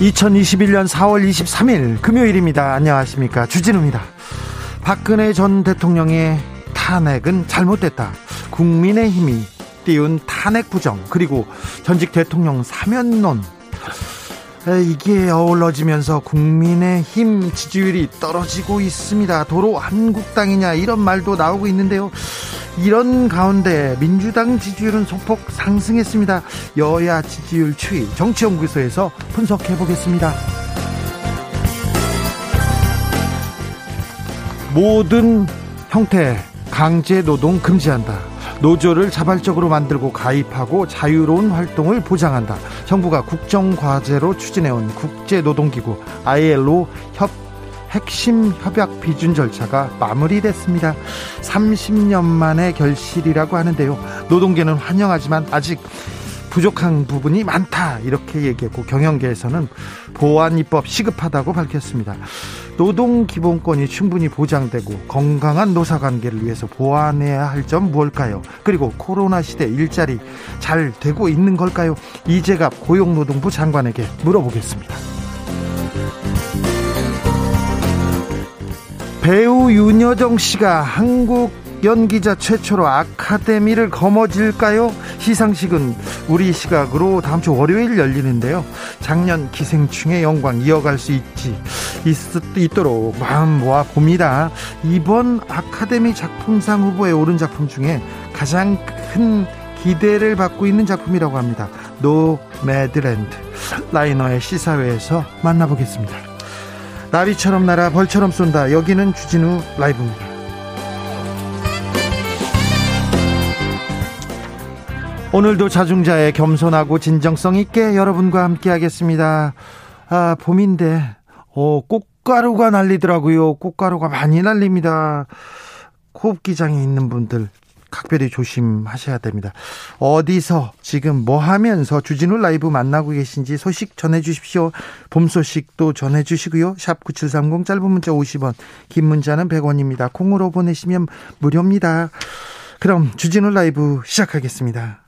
2021년 4월 23일 금요일입니다. 안녕하십니까. 주진우입니다. 박근혜 전 대통령의 탄핵은 잘못됐다. 국민의힘이 띄운 탄핵 부정, 그리고 전직 대통령 사면론. 이게 어우러지면서 국민의힘 지지율이 떨어지고 있습니다. 도로 한국당이냐 이런 말도 나오고 있는데요. 이런 가운데 민주당 지지율은 소폭 상승했습니다. 여야 지지율 추이 정치연구소에서 분석해 보겠습니다. 모든 형태 강제 노동 금지한다. 노조를 자발적으로 만들고 가입하고 자유로운 활동을 보장한다. 정부가 국정과제로 추진해온 국제노동기구 ILO 협 핵심 협약 비준 절차가 마무리됐습니다. 30년 만의 결실이라고 하는데요. 노동계는 환영하지만 아직 부족한 부분이 많다 이렇게 얘기했고 경영계에서는 보안 입법 시급하다고 밝혔습니다. 노동 기본권이 충분히 보장되고 건강한 노사 관계를 위해서 보완해야 할 점 무엇일까요? 그리고 코로나 시대 일자리 잘 되고 있는 걸까요? 이재갑 고용노동부 장관에게 물어보겠습니다. 배우 윤여정 씨가 한국 연기자 최초로 아카데미를 거머쥘까요? 시상식은 우리 시각으로 다음 주 월요일 열리는데요. 작년 기생충의 영광 이어갈 수 있지 있, 도록 마음 모아 봅니다. 이번 아카데미 작품상 후보에 오른 작품 중에 가장 큰 기대를 받고 있는 작품이라고 합니다. 노매드랜드 라이너의 시사회에서 만나보겠습니다. 나비처럼 날아 벌처럼 쏜다. 여기는 주진우 라이브입니다. 오늘도 자중자의 겸손하고 진정성 있게 여러분과 함께 하겠습니다. 아, 봄인데, 어, 꽃가루가 날리더라고요. 꽃가루가 많이 날립니다. 호흡기장에 있는 분들 각별히 조심하셔야 됩니다. 어디서 지금 뭐 하면서 주진우 라이브 만나고 계신지 소식 전해 주십시오. 봄 소식도 전해 주시고요. 샵9730 짧은 문자 50원, 긴 문자는 100원입니다. 콩으로 보내시면 무료입니다. 그럼 주진우 라이브 시작하겠습니다.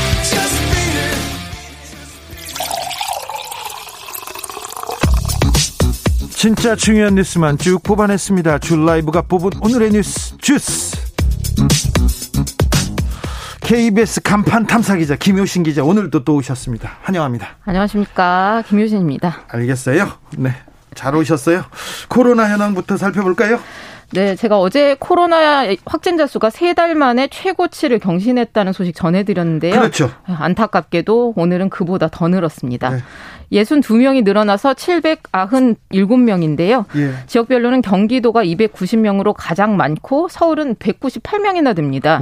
진짜 중요한 뉴스만 쭉 뽑아냈습니다. 줄 라이브가 뽑은 오늘의 뉴스 주스 KBS 간판 탐사 기자 김효신 기자 오늘도 또 오셨습니다. 환영합니다. 안녕하십니까 김효신입니다. 알겠어요. 네. 잘 오셨어요. 코로나 현황부터 살펴볼까요? 네, 제가 어제 코로나 확진자 수가 세 달 만에 최고치를 경신했다는 소식 전해드렸는데요. 그렇죠. 안타깝게도 오늘은 그보다 더 늘었습니다. 네. 62명이 늘어나서 797명인데요. 예. 지역별로는 경기도가 290명으로 가장 많고 서울은 198명이나 됩니다.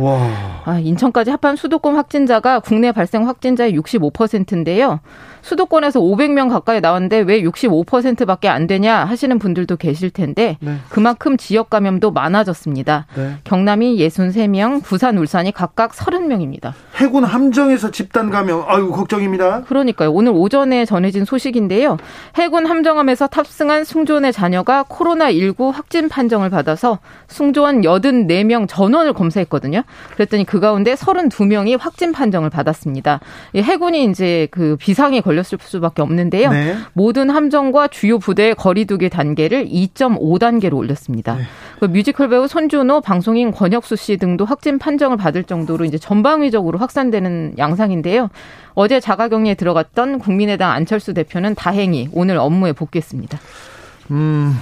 아, 인천까지 합한 수도권 확진자가 국내 발생 확진자의 65%인데요. 수도권에서 500명 가까이 나왔는데 왜 65%밖에 안 되냐 하시는 분들도 계실 텐데 네. 그만큼 지역 감염도 많아졌습니다. 네. 경남이 63명, 부산, 울산이 각각 30명입니다. 해군 함정에서 집단 감염, 아유 걱정입니다. 그러니까요. 오늘 오전에 전해진 소식인데요. 해군 함정함에서 탑승한 승조원의 자녀가 코로나19 확진 판정을 받아서 승조원 84명 전원을 검사했거든요. 그랬더니 그 가운데 32명이 확진 판정을 받았습니다. 해군이 이제 그 비상에 걸렸을 수밖에 없는데요. 네. 모든 함정과 주요 부대의 거리두기 단계를 2.5단계로 올렸습니다. 네. 그 뮤지컬 배우 손준호, 방송인 권혁수 씨 등도 확진 판정을 받을 정도로 이제 전방위적으로 확산되는 양상인데요. 어제 자가격리에 들어갔던 국민의당 안철수 대표는 다행히 오늘 업무에 복귀했습니다. 음.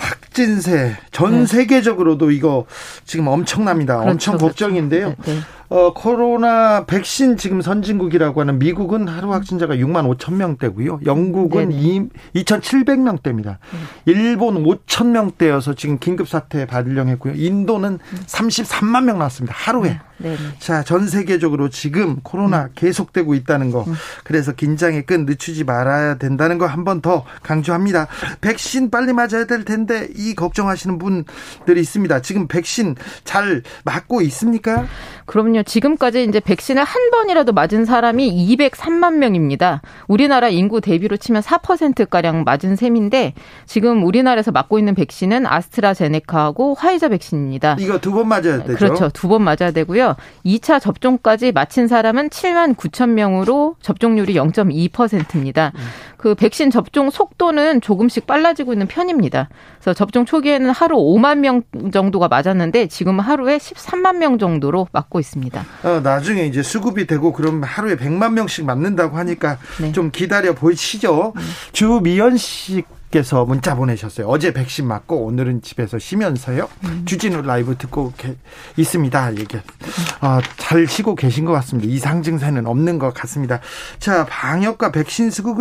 확진세 전 네. 세계적으로도 이거 지금 엄청납니다. 그렇죠, 엄청 그렇죠. 걱정인데요. 네, 네. 어, 코로나 백신 지금 선진국이라고 하는 미국은 하루 확진자가 6만 5천 명대고요. 영국은 네 2, 2,700명대입니다. 네. 일본 5천 명대여서 지금 긴급 사태 발령했고요. 인도는 33만 명 나왔습니다. 하루에. 네. 자, 전 세계적으로 지금 코로나 음. 계속되고 있다는 거. 음. 그래서 긴장의 끈 늦추지 말아야 된다는 거 한 번 더 강조합니다. 백신 빨리 맞아야 될 텐데 이 걱정하시는 분들이 있습니다. 지금 백신 잘 맞고 있습니까? 그럼요. 지금까지 이제 백신을 한 번이라도 맞은 사람이 203만 명입니다. 우리나라 인구 대비로 치면 4%가량 맞은 셈인데 지금 우리나라에서 맞고 있는 백신은 아스트라제네카하고 화이자 백신입니다. 이거 두 번 맞아야 되죠? 그렇죠. 두 번 맞아야 되고요. 2차 접종까지 마친 사람은 7만 9천 명으로 접종률이 0.2%입니다. 음. 그 백신 접종 속도는 조금씩 빨라지고 있는 편입니다. 그래서 접종 초기에는 하루 5만 명 정도가 맞았는데 지금 하루에 13만 명 정도로 맞고 있습니다. 어, 나중에 이제 수급이 되고 그럼 하루에 100만 명씩 맞는다고 하니까 네. 좀 기다려 보시죠. 음. 주미연 씨 께서 문자 보내셨어요. 어제 백신 맞고 오늘은 집에서 쉬면서요. 음. 주진우 라이브 듣고 있습니다. 얘기. 아, 잘 쉬고 계신 것 같습니다. 이상 증세는 없는 것 같습니다. 자, 방역과 백신 수급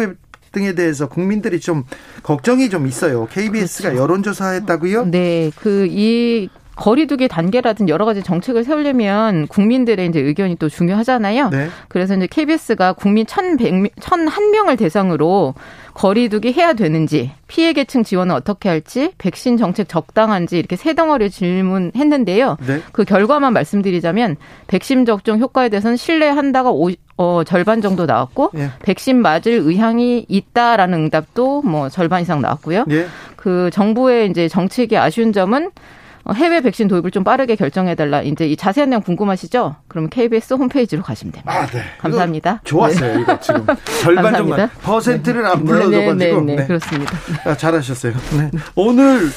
등에 대해서 국민들이 좀 걱정이 좀 있어요. KBS가 그렇죠. 여론조사했다고요? 네, 그 이 거리두기 단계라든 여러 가지 정책을 세우려면 국민들의 이제 의견이 또 중요하잖아요. 네. 그래서 이제 KBS가 국민 1,100, 1,001명을 대상으로 거리두기 해야 되는지, 피해 계층 지원은 어떻게 할지, 백신 정책 적당한지 이렇게 세 덩어리 질문했는데요. 네. 그 결과만 말씀드리자면 백신 접종 효과에 대해서는 신뢰한다가 오, 어, 절반 정도 나왔고 예. 백신 맞을 의향이 있다라는 응답도 뭐 절반 이상 나왔고요. 예. 그 정부의 이제 정책이 아쉬운 점은 어, 해외 백신 도입을 좀 빠르게 결정해달라. 이제 이 자세한 내용 궁금하시죠? 그럼 KBS 홈페이지로 가시면 됩니다. 아, 네. 감사합니다. 좋았어요, 네. 이거 지금. 절반 정도. 퍼센트를 안 불러줘가지고. 네, 네, 네, 네, 그렇습니다. 아, 잘하셨어요. 네. 오늘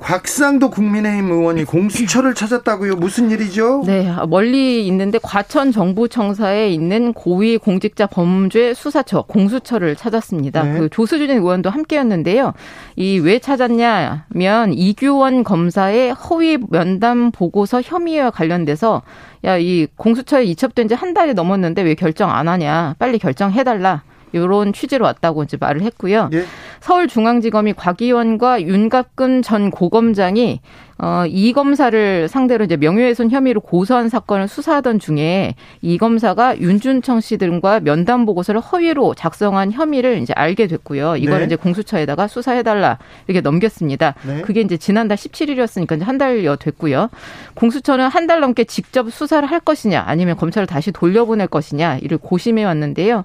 곽상도 국민의힘 의원이 공수처를 찾았다고요? 무슨 일이죠? 네, 멀리 있는데 과천 정부청사에 있는 고위 공직자 범죄 수사처 공수처를 찾았습니다. 네. 그 조수진 의원도 함께였는데요. 이 왜 찾았냐면 이규원 검사의 허위 면담 보고서 혐의와 관련돼서 야 이 공수처에 이첩된 지 한 달이 넘었는데 왜 결정 안 하냐? 빨리 결정해달라. 이런 취지로 왔다고 이제 말을 했고요. 예? 서울중앙지검이 곽의원과 윤갑근 전 고검장이 어, 이 검사를 상대로 이제 명예훼손 혐의로 고소한 사건을 수사하던 중에 이 검사가 윤준청 씨 등과 면담 보고서를 허위로 작성한 혐의를 이제 알게 됐고요. 이걸 네. 이제 공수처에다가 수사해달라 이렇게 넘겼습니다. 네. 그게 이제 지난달 17일이었으니까 이제 한 달여 됐고요. 공수처는 한 달 넘게 직접 수사를 할 것이냐 아니면 검찰을 다시 돌려보낼 것이냐 이를 고심해 왔는데요.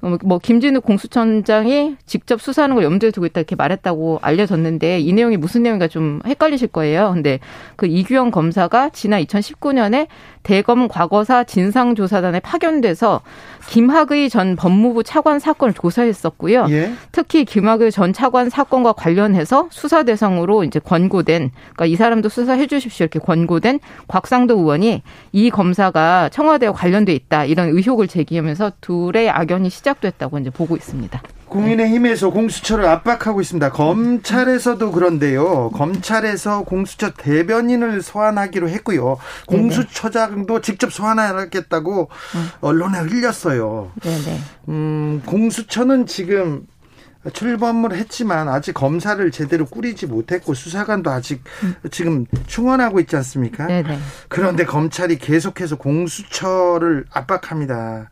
어, 뭐 김진욱 공수처장이 직접 수사하는 걸 염두에 두고 있다 이렇게 말했다고 알려졌는데 이 내용이 무슨 내용인가 좀 헷갈리실 거예요. 근데 그 이규영 검사가 지난 2019년에 대검 과거사 진상조사단에 파견돼서 김학의 전 법무부 차관 사건을 조사했었고요. 예. 특히 김학의 전 차관 사건과 관련해서 수사 대상으로 이제 권고된 그러니까 이 사람도 수사해 주십시오 이렇게 권고된 곽상도 의원이 이 검사가 청와대와 관련돼 있다 이런 의혹을 제기하면서 둘의 악연이 시작 됐다고 이제 보고 있습니다. 국민의힘에서 공수처를 압박하고 있습니다. 검찰에서도 그런데요. 검찰에서 공수처 대변인을 소환하기로 했고요. 공수처장도 직접 소환하겠다고 언론에 흘렸어요. 음, 공수처는 지금 출범을 했지만 아직 검사를 제대로 꾸리지 못했고 수사관도 아직 지금 충원하고 있지 않습니까? 네네. 그런데 검찰이 계속해서 공수처를 압박합니다.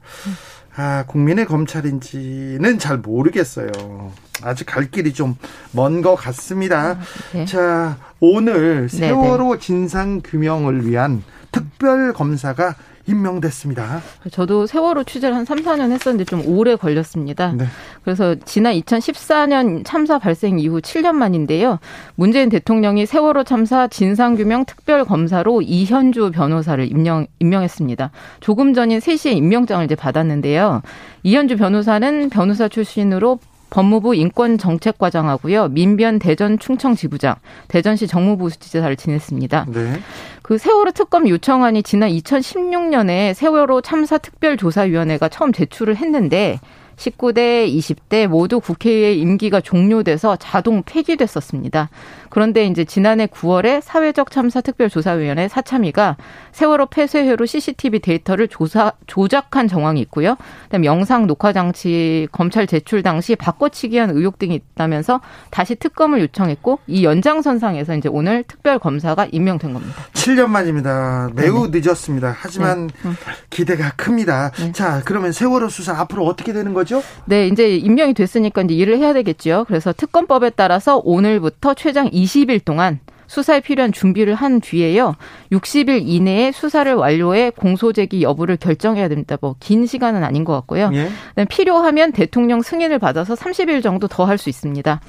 아, 국민의 검찰인지는 잘 모르겠어요. 아직 갈 길이 좀 먼 것 같습니다. 네. 자, 오늘 세월호 진상 규명을 위한 특 특별 검사가 임명됐습니다. 저도 세월호 취재를 한 3, 4년 했었는데 좀 오래 걸렸습니다. 네. 그래서 지난 2014년 참사 발생 이후 7년 만인데요. 문재인 대통령이 세월호 참사 진상규명 특별검사로 이현주 변호사를 임명, 임명했습니다. 조금 전인 3시에 임명장을 이제 받았는데요. 이현주 변호사는 변호사 출신으로 법무부 인권정책과장하고요. 민변 대전 충청지부장, 대전시 정무부지사를 지냈습니다. 네. 그 세월호 특검 요청안이 지난 2016년에 세월호 참사 특별조사위원회가 처음 제출을 했는데 19대, 20대 모두 국회의 임기가 종료돼서 자동 폐기됐었습니다. 그런데 이제 지난해 9월에 사회적 참사 특별조사위원회 사참위가 세월호 폐쇄회로 CCTV 데이터를 조사 조작한 정황이 있고요. 그다음에 영상 녹화 장치 검찰 제출 당시 바꿔치기한 의혹 등이 있다면서 다시 특검을 요청했고 이 연장선상에서 이제 오늘 특별 검사가 임명된 겁니다. 7년 만입니다. 매우 네네. 늦었습니다. 하지만 네. 음. 기대가 큽니다. 네. 자, 그러면 세월호 수사 앞으로 어떻게 되는 거죠? 네, 이제 임명이 됐으니까 이제 일을 해야 되겠죠. 그래서 특검법에 따라서 오늘부터 최장 20일 동안 수사에 필요한 준비를 한 뒤에요. 60일 이내에 수사를 완료해 공소 제기 여부를 결정해야 됩니다. 뭐 긴 시간은 아닌 것 같고요. 예. 필요하면 대통령 승인을 받아서 30일 정도 더 할 수 있습니다.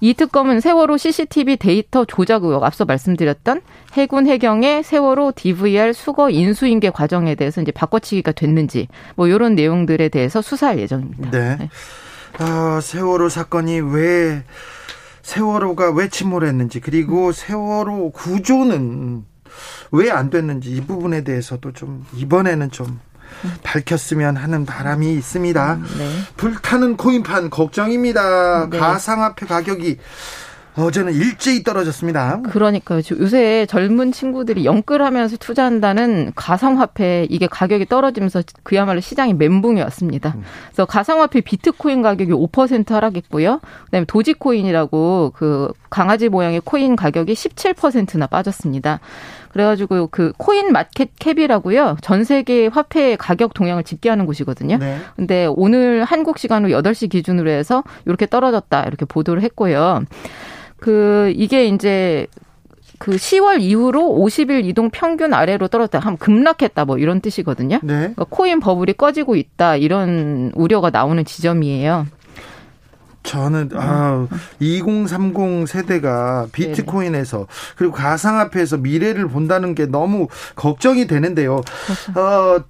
이 특검은 세월호 CCTV 데이터 조작 의혹 앞서 말씀드렸던 해군 해경의 세월호 DVR 수거 인수인계 과정에 대해서 이제 바꿔치기가 됐는지 뭐 이런 내용들에 대해서 수사할 예정입니다. 네. 네. 아, 세월호 사건이 왜 세월호가 왜 침몰했는지 그리고 세월호 구조는 왜 안 됐는지 이 부분에 대해서도 좀 이번에는 좀 밝혔으면 하는 바람이 있습니다. 음, 네. 불타는 코인판 걱정입니다. 네. 가상화폐 가격이 어제는 일제히 떨어졌습니다. 그러니까요. 요새 젊은 친구들이 영끌하면서 투자한다는 가상화폐 이게 가격이 떨어지면서 그야말로 시장이 멘붕이 왔습니다. 음. 그래서 가상화폐 비트코인 가격이 5% 하락했고요. 그다음에 도지코인이라고 그 강아지 모양의 코인 가격이 17%나 빠졌습니다. 그래가지고 그 코인 마켓 캡이라고요. 전 세계 화폐 가격 동향을 집계하는 곳이거든요. 네. 근데 오늘 한국 시간으로 8시 기준으로 해서 이렇게 떨어졌다. 이렇게 보도를 했고요. 그 이게 이제 그 10월 이후로 50일 이동 평균 아래로 떨어졌다 하면 급락했다 뭐 이런 뜻이거든요. 네. 그러니까 코인 버블이 꺼지고 있다 이런 우려가 나오는 지점이에요. 저는 아 2030 세대가 비트코인에서 그리고 가상화폐에서 미래를 본다는 게 너무 걱정이 되는데요. 그렇죠. 어,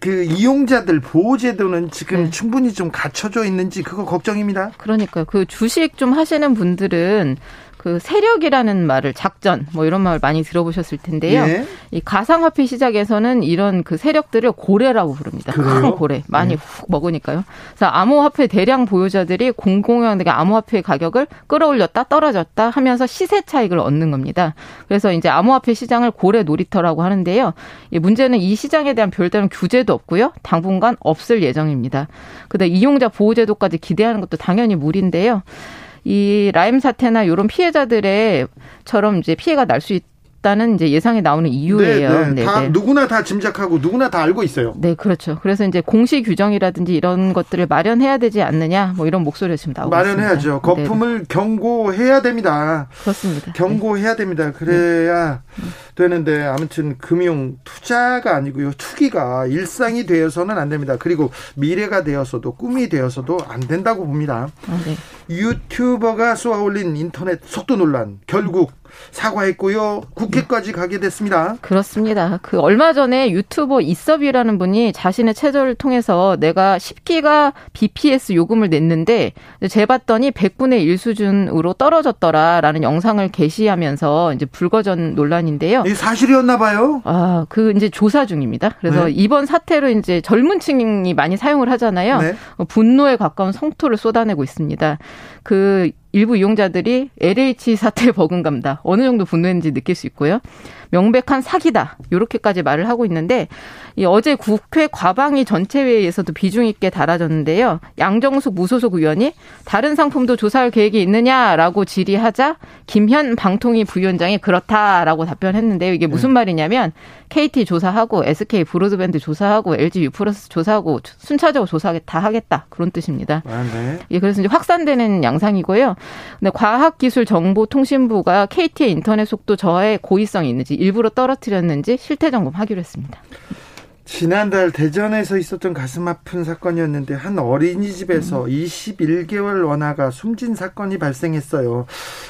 그 이용자들 보호 제도는 지금 네. 충분히 좀 갖춰져 있는지 그거 걱정입니다. 그러니까요. 그 주식 좀 하시는 분들은 그 세력이라는 말을 작전 뭐 이런 말 많이 들어보셨을 텐데요. 예. 이 가상화폐 시장에서는 이런 그 세력들을 고래라고 부릅니다. 큰 고래 많이 예. 훅 먹으니까요. 그래서 암호화폐 대량 보유자들이 공공연하게 암호화폐 가격을 끌어올렸다 떨어졌다 하면서 시세 차익을 얻는 겁니다. 그래서 이제 암호화폐 시장을 고래 놀이터라고 하는데요. 이 문제는 이 시장에 대한 별다른 규제도 없고요. 당분간 없을 예정입니다. 그다음 이용자 보호 제도까지 기대하는 것도 당연히 무리인데요. 이 라임 사태나 이런 피해자들의 처럼 이제 피해가 날 수 있. 있다는 이제 예상이 나오는 이유예요. 네, 네. 네다 네. 누구나 다 짐작하고 누구나 다 알고 있어요. 네, 그렇죠. 그래서 이제 공시 규정이라든지 이런 것들을 마련해야 되지 않느냐, 뭐 이런 목소리가 지금 나오고 마련해야죠. 있습니다. 거품을 네. 경고해야 됩니다. 그렇습니다. 경고해야 됩니다. 그래야 되는데 아무튼 금융 투자가 아니고요. 투기가 일상이 되어서는 안 됩니다. 그리고 미래가 되어서도 꿈이 되어서도 안 된다고 봅니다. 아, 네. 유튜버가 쏘아올린 인터넷 속도 논란 결국 사과했고요. 국회까지 가게 됐습니다. 그렇습니다. 그 얼마 전에 유튜버 이섭이라는 분이 자신의 채널을 통해서 내가 10기가 BPS 요금을 냈는데 재봤더니 100분의 1 수준으로 떨어졌더라라는 영상을 게시하면서 이제 불거전 논란인데요. 이 사실이었나 봐요. 아, 그 이제 조사 중입니다. 그래서 네. 이번 사태로 이제 젊은 층이 많이 사용을 하잖아요. 네. 분노에 가까운 성토를 쏟아내고 있습니다. 그 일부 이용자들이 LH 사태 버금갑니다. 어느 정도 분노했는지 느낄 수 있고요. 명백한 사기다. 이렇게까지 말을 하고 있는데 이 어제 국회 과방위 전체회의에서도 비중 있게 달아졌는데요. 양정숙 무소속 의원이 다른 상품도 조사할 계획이 있느냐라고 질의하자 김현 방통위 부위원장이 그렇다라고 답변했는데요. 이게 무슨 네. 말이냐면 KT 조사하고 SK 브로드밴드 조사하고 LG 유플러스 조사하고 순차적으로 조사하게 다 하겠다 그런 뜻입니다. 아, 네. 예, 그래서 이제 확산되는 양상이고요. 근데 과학기술정보통신부가 KT의 인터넷 속도 저하에 고의성이 있는지 일부러 떨어뜨렸는지 실태 점검하기로 했습니다. 지난달 대전에서 있었던 가슴 아픈 사건이었는데 한 어린이집에서 음. 21개월 원아가 숨진 사건이 발생했어요.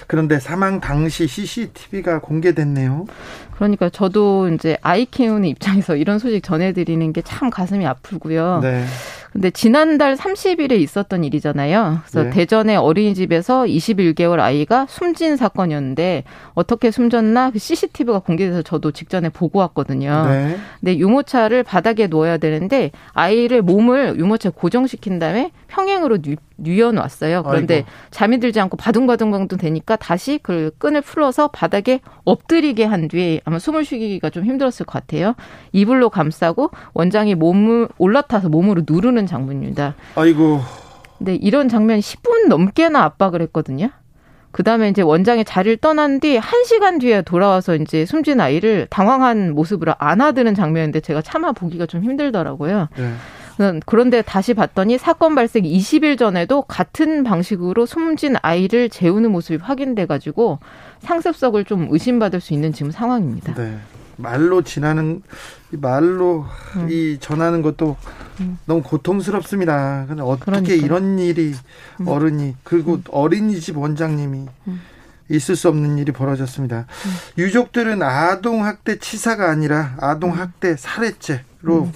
그런데 사망 당시 CCTV가 공개됐네요. 그러니까 저도 이제 아이 키우는 입장에서 이런 소식 전해드리는 게 참 가슴이 아프고요. 네. 근데 지난달 30일에 있었던 일이잖아요. 그래서 네. 대전의 어린이집에서 21개월 아이가 숨진 사건이었는데 어떻게 숨졌나 그 CCTV가 공개돼서 저도 직전에 보고 왔거든요. 네. 근데 유모차를 바닥에 놓아야 되는데 아이를 몸을 유모차에 고정시킨 다음에 평행으로 뉘어놨어요. 그런데 아이고. 잠이 들지 않고 바둥바둥바둥 되니까 다시 그 끈을 풀어서 바닥에 엎드리게 한 뒤에 아마 숨을 쉬기가 좀 힘들었을 것 같아요. 이불로 감싸고 원장이 몸을 올라타서 몸으로 누르는 장면입니다. 아이고. 근데 이런 장면이 10분 넘게나 압박을 했거든요. 그 다음에 이제 원장이 자리를 떠난 뒤 1시간 뒤에 돌아와서 이제 숨진 아이를 당황한 모습으로 안아드는 장면인데 제가 차마 보기가 좀 힘들더라고요. 네. 그런데 다시 봤더니 사건 발생 20일 전에도 같은 방식으로 숨진 아이를 재우는 모습이 확인돼 가지고 상습석을 좀 의심받을 수 있는 지금 상황입니다. 네. 말로 지나는 말로 음. 이 전하는 것도 음. 너무 고통스럽습니다. 근데 어떻게 그러니까요. 이런 일이 음. 어른이 그리고 음. 어린이집 원장님이 음. 있을 수 없는 일이 벌어졌습니다. 음. 유족들은 아동 학대 치사가 아니라 아동 학대 살해죄로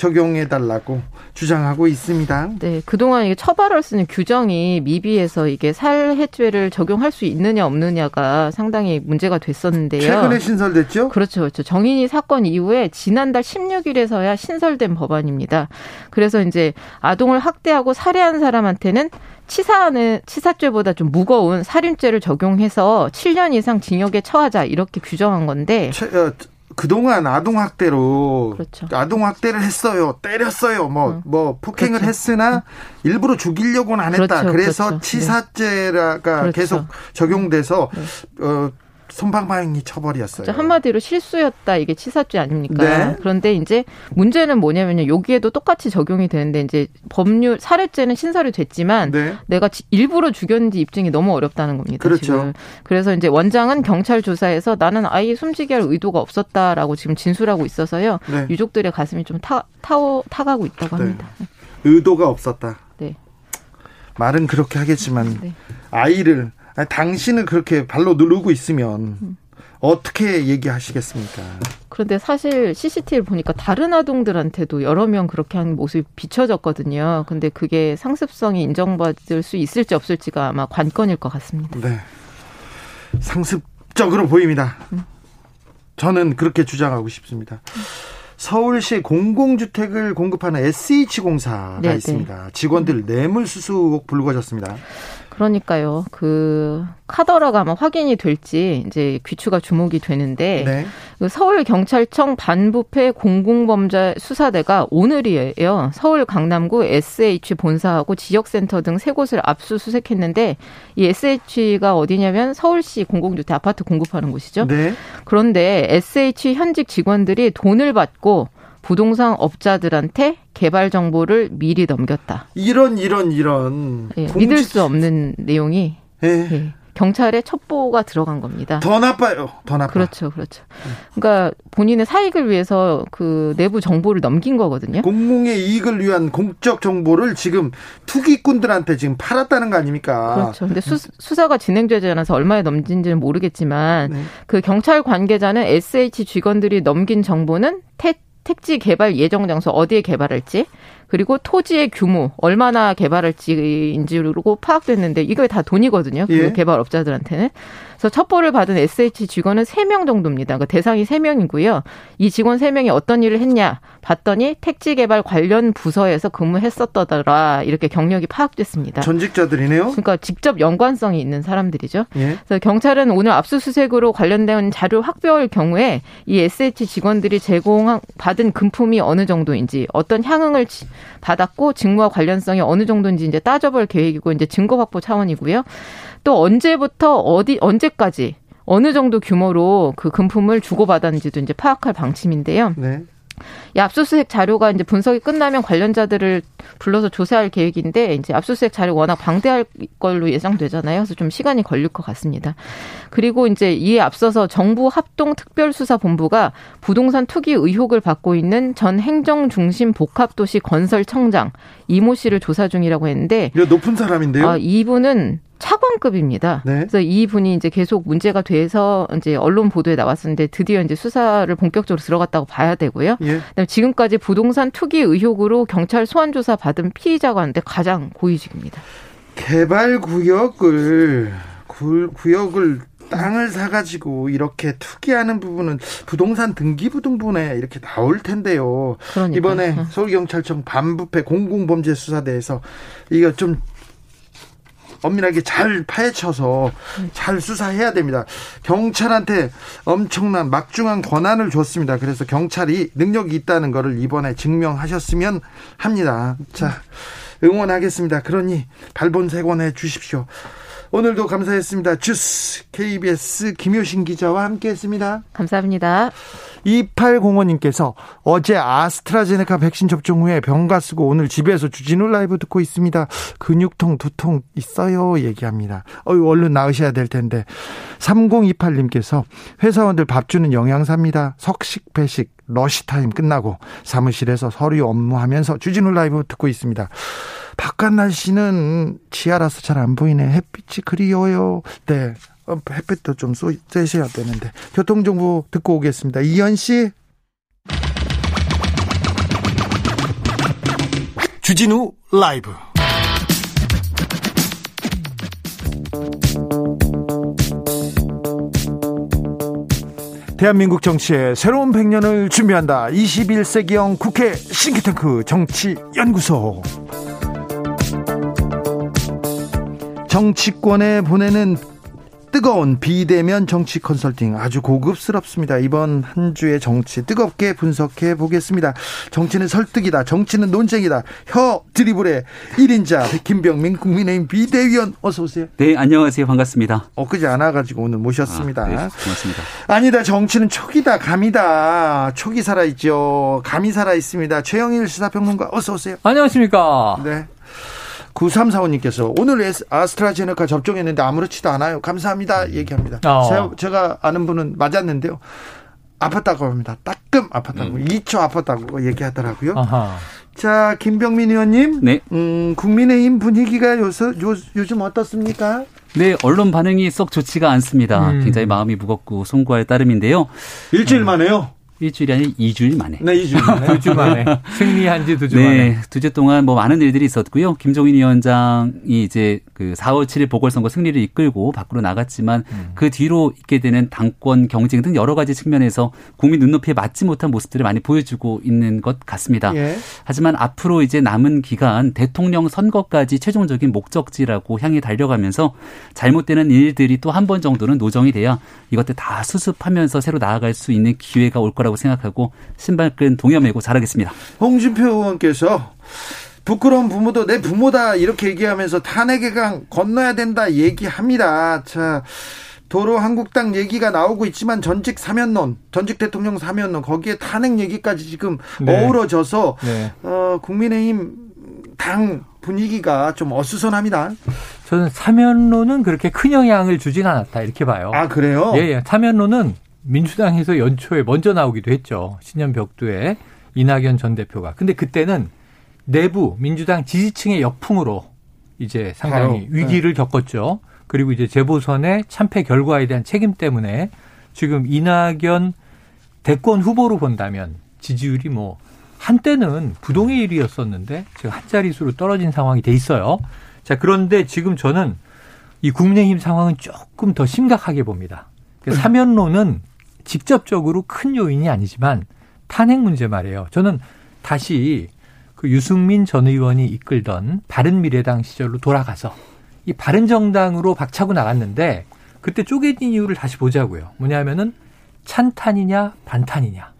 적용해 달라고 주장하고 있습니다. 네, 그동안 이게 처벌할 수 있는 규정이 미비해서 이게 살해죄를 적용할 수 있느냐 없느냐가 상당히 문제가 됐었는데요. 최근에 신설됐죠? 그렇죠. 그렇죠. 정인이 사건 이후에 지난달 16일에서야 신설된 법안입니다. 그래서 이제 아동을 학대하고 살해한 사람한테는 치사는 치사죄보다 좀 무거운 살인죄를 적용해서 7년 이상 징역에 처하자 이렇게 규정한 건데 최, 어, 그동안 아동학대로 그렇죠. 아동학대를 했어요. 때렸어요. 뭐, 어. 뭐, 폭행을 그렇죠. 했으나 일부러 죽이려고는 안 했다. 그렇죠. 그래서 그렇죠. 치사죄가 네. 계속 적용돼서, 네. 어, 손방망이 처벌이었어요. 그렇죠. 한마디로 실수였다 이게 치사죄 아닙니까? 네. 그런데 이제 문제는 뭐냐면요. 여기에도 똑같이 적용이 되는데 이제 법률 살해죄는 신설이 됐지만 네. 내가 일부러 죽였는지 입증이 너무 어렵다는 겁니다. 그렇죠. 지금. 그래서 이제 원장은 경찰 조사에서 나는 아이 숨지게 할 의도가 없었다라고 지금 진술하고 있어서요. 네. 유족들의 가슴이 좀 타, 타오, 타가고 있다고 네. 합니다. 의도가 없었다. 네. 말은 그렇게 하겠지만 네. 아이를 아니, 당신은 그렇게 발로 누르고 있으면 어떻게 얘기하시겠습니까? 그런데 사실 CCTV를 보니까 다른 아동들한테도 여러 명 그렇게 하는 모습이 비춰졌거든요. 근데 그게 상습성이 인정받을 수 있을지 없을지가 아마 관건일 것 같습니다. 네. 상습적으로 보입니다. 저는 그렇게 주장하고 싶습니다. 서울시 공공주택을 공급하는 SH공사가 네, 있습니다. 네. 직원들 뇌물수수 불거졌습니다. 그러니까요. 그 카더라가 아마 확인이 될지 이제 귀추가 주목이 되는데 네. 그 서울 경찰청 반부패 공공범죄 수사대가 오늘이에요. 서울 강남구 SH 본사하고 지역센터 등 세 곳을 압수수색했는데 이 SH가 어디냐면 서울시 공공주택 아파트 공급하는 곳이죠. 네. 그런데 SH 현직 직원들이 돈을 받고 부동산 업자들한테 개발 정보를 미리 넘겼다. 이런 이런 이런 예, 믿을 수 없는 내용이 예. 예. 경찰에 첩보가 들어간 겁니다. 더 나빠요. 더 나빠. 그렇죠, 그렇죠. 그러니까 본인의 사익을 위해서 그 내부 정보를 넘긴 거거든요. 공공의 이익을 위한 공적 정보를 지금 투기꾼들한테 지금 팔았다는 거 아닙니까? 그렇죠. 근데 수, 사가 진행되지 않아서 얼마에 넘긴지는 모르겠지만 네. 그 경찰 관계자는 SH 직원들이 넘긴 정보는 태 택지 개발 예정 장소 어디에 개발할지 그리고 토지의 규모 얼마나 개발할지인지로 파악됐는데 이거 다 돈이거든요. 그 예. 개발업자들한테는. 그래서 첩보를 받은 SH 직원은 3명 정도입니다. 그 대상이 3명이고요. 이 직원 3명이 어떤 일을 했냐 봤더니 택지 개발 관련 부서에서 근무했었더라. 이렇게 경력이 파악됐습니다. 전직자들이네요. 그러니까 직접 연관성이 있는 사람들이죠. 예. 그래서 경찰은 오늘 압수수색으로 관련된 자료 확보할 경우에 이 SH 직원들이 제공 받은 금품이 어느 정도인지 어떤 향응을 받았고 직무와 관련성이 어느 정도인지 이제 따져볼 계획이고 이제 증거 확보 차원이고요. 또 언제부터 어디 언제까지 어느 정도 규모로 그 금품을 주고받았는지도 이제 파악할 방침인데요. 네. 이 압수수색 자료가 이제 분석이 끝나면 관련자들을 불러서 조사할 계획인데 이제 압수수색 자료 워낙 방대할 걸로 예상되잖아요. 그래서 좀 시간이 걸릴 것 같습니다. 그리고 이제 이에 앞서서 정부 합동 특별수사본부가 부동산 투기 의혹을 받고 있는 전 행정중심 복합도시 건설청장 이모 씨를 조사 중이라고 했는데 높은 사람인데요. 아, 이분은 차관급입니다. 네. 그래서 이 분이 이제 계속 문제가 돼서 이제 언론 보도에 나왔었는데 드디어 이제 수사를 본격적으로 들어갔다고 봐야 되고요. 예. 그다음에 지금까지 부동산 투기 의혹으로 경찰 소환 조사 받은 피의자가 있는데 가장 고위직입니다. 개발 구역을 구역을 땅을 사가지고 이렇게 투기하는 부분은 부동산 등기부등본에 이렇게 나올 텐데요. 그러니까. 이번에 서울경찰청 반부패 공공범죄수사대에서 이거 좀 엄밀하게 잘 파헤쳐서 잘 수사해야 됩니다. 경찰한테 엄청난 막중한 권한을 줬습니다. 그래서 경찰이 능력이 있다는 것을 이번에 증명하셨으면 합니다. 자, 응원하겠습니다. 그러니 발본색원해 주십시오. 오늘도 감사했습니다. 주스 KBS 김효신 기자와 함께했습니다. 감사합니다. 2805님께서 어제 아스트라제네카 백신 접종 후에 병가 쓰고 오늘 집에서 주진우 라이브 듣고 있습니다. 근육통, 두통 있어요. 얘기합니다. 어유 얼른 나으셔야 될 텐데. 3028님께서 회사원들 밥 주는 영양사입니다. 석식, 배식, 러시타임 끝나고 사무실에서 서류 업무하면서 주진우 라이브 듣고 있습니다. 바깥 날씨는 지하라서 잘 안 보이네. 햇빛이 그리워요. 네. 어, 햇빛도 좀 쏘셔야 되는데. 교통정보 듣고 오겠습니다. 이현 씨. 주진우 라이브. 대한민국 정치의 새로운 100년을 준비한다. 21세기형 국회 싱크탱크 정치연구소. 정치권에 보내는 뜨거운 비대면 정치 컨설팅 아주 고급스럽습니다. 이번 한 주의 정치 뜨겁게 분석해 보겠습니다. 정치는 설득이다. 정치는 논쟁이다. 혀 드리블의 1인자 김병민 국민의힘 비대위원 어서 오세요. 네, 안녕하세요. 반갑습니다. 엊그제 안 와가지고 오늘 모셨습니다. 아, 네, 고맙습니다. 아니다. 정치는 촉이다. 감이다. 촉이 살아있죠. 감이 살아있습니다. 최영일 시사평론가 어서 오세요. 안녕하십니까. 네. 9345님께서 오늘 아스트라제네카 접종했는데 아무렇지도 않아요. 감사합니다. 얘기합니다. 어. 제가, 제가 아는 분은 맞았는데요. 아팠다고 합니다. 따끔 아팠다고. 음. 2초 아팠다고 얘기하더라고요. 아하. 자, 김병민 의원님. 네. 음, 국민의힘 분위기가 요새, 요, 요즘 어떻습니까? 네, 언론 반응이 썩 좋지가 않습니다. 음. 굉장히 마음이 무겁고 송구할 따름인데요. 일주일 만에요? 일주일이 아니라 2주일 만에. 네, 2주일 만에. 두 주 만에. 승리한 지 두주 네, 만에. 두 주 동안 뭐 많은 일들이 있었고요. 김종인 위원장이 이제 그 4월 7일 보궐선거 승리를 이끌고 밖으로 나갔지만 음. 그 뒤로 있게 되는 당권 경쟁 등 여러 가지 측면에서 국민 눈높이에 맞지 못한 모습들을 많이 보여주고 있는 것 같습니다. 예. 하지만 앞으로 이제 남은 기간 대통령 선거까지 최종적인 목적지라고 향해 달려가면서 잘못되는 일들이 또 한 번 정도는 노정이 돼야 이것들 다 수습하면서 새로 나아갈 수 있는 기회가 올 거라고 생각하고 신발끈 동여매고 잘하겠습니다. 홍준표 의원께서 부끄러운 부모도 내 부모다 이렇게 얘기하면서 탄핵의 강 건너야 된다 얘기합니다. 자. 도로 한국당 얘기가 나오고 있지만 전직 사면론, 전직 대통령 사면론 거기에 탄핵 얘기까지 지금 네. 어우러져서 네. 어, 국민의힘 당 분위기가 좀 어수선합니다. 저는 사면론은 그렇게 큰 영향을 주진 않았다 이렇게 봐요. 아 그래요? 예, 예. 사면론은 민주당에서 연초에 먼저 나오기도 했죠. 신년 벽두에 이낙연 전 대표가. 근데 그때는 내부 민주당 지지층의 역풍으로 이제 상당히 위기를 네. 겪었죠. 그리고 이제 재보선의 참패 결과에 대한 책임 때문에 지금 이낙연 대권 후보로 본다면 지지율이 뭐 한때는 부동의 일이었었는데 지금 한 자릿수로 떨어진 상황이 돼 있어요. 자, 그런데 지금 저는 이 국민의힘 상황은 조금 더 심각하게 봅니다. 그러니까 사면론은 직접적으로 큰 요인이 아니지만 탄핵 문제 말이에요. 저는 다시 그 유승민 전 의원이 이끌던 바른미래당 시절로 돌아가서 이 바른정당으로 박차고 나갔는데 그때 쪼개진 이유를 다시 보자고요. 뭐냐면은 찬탄이냐 반탄이냐.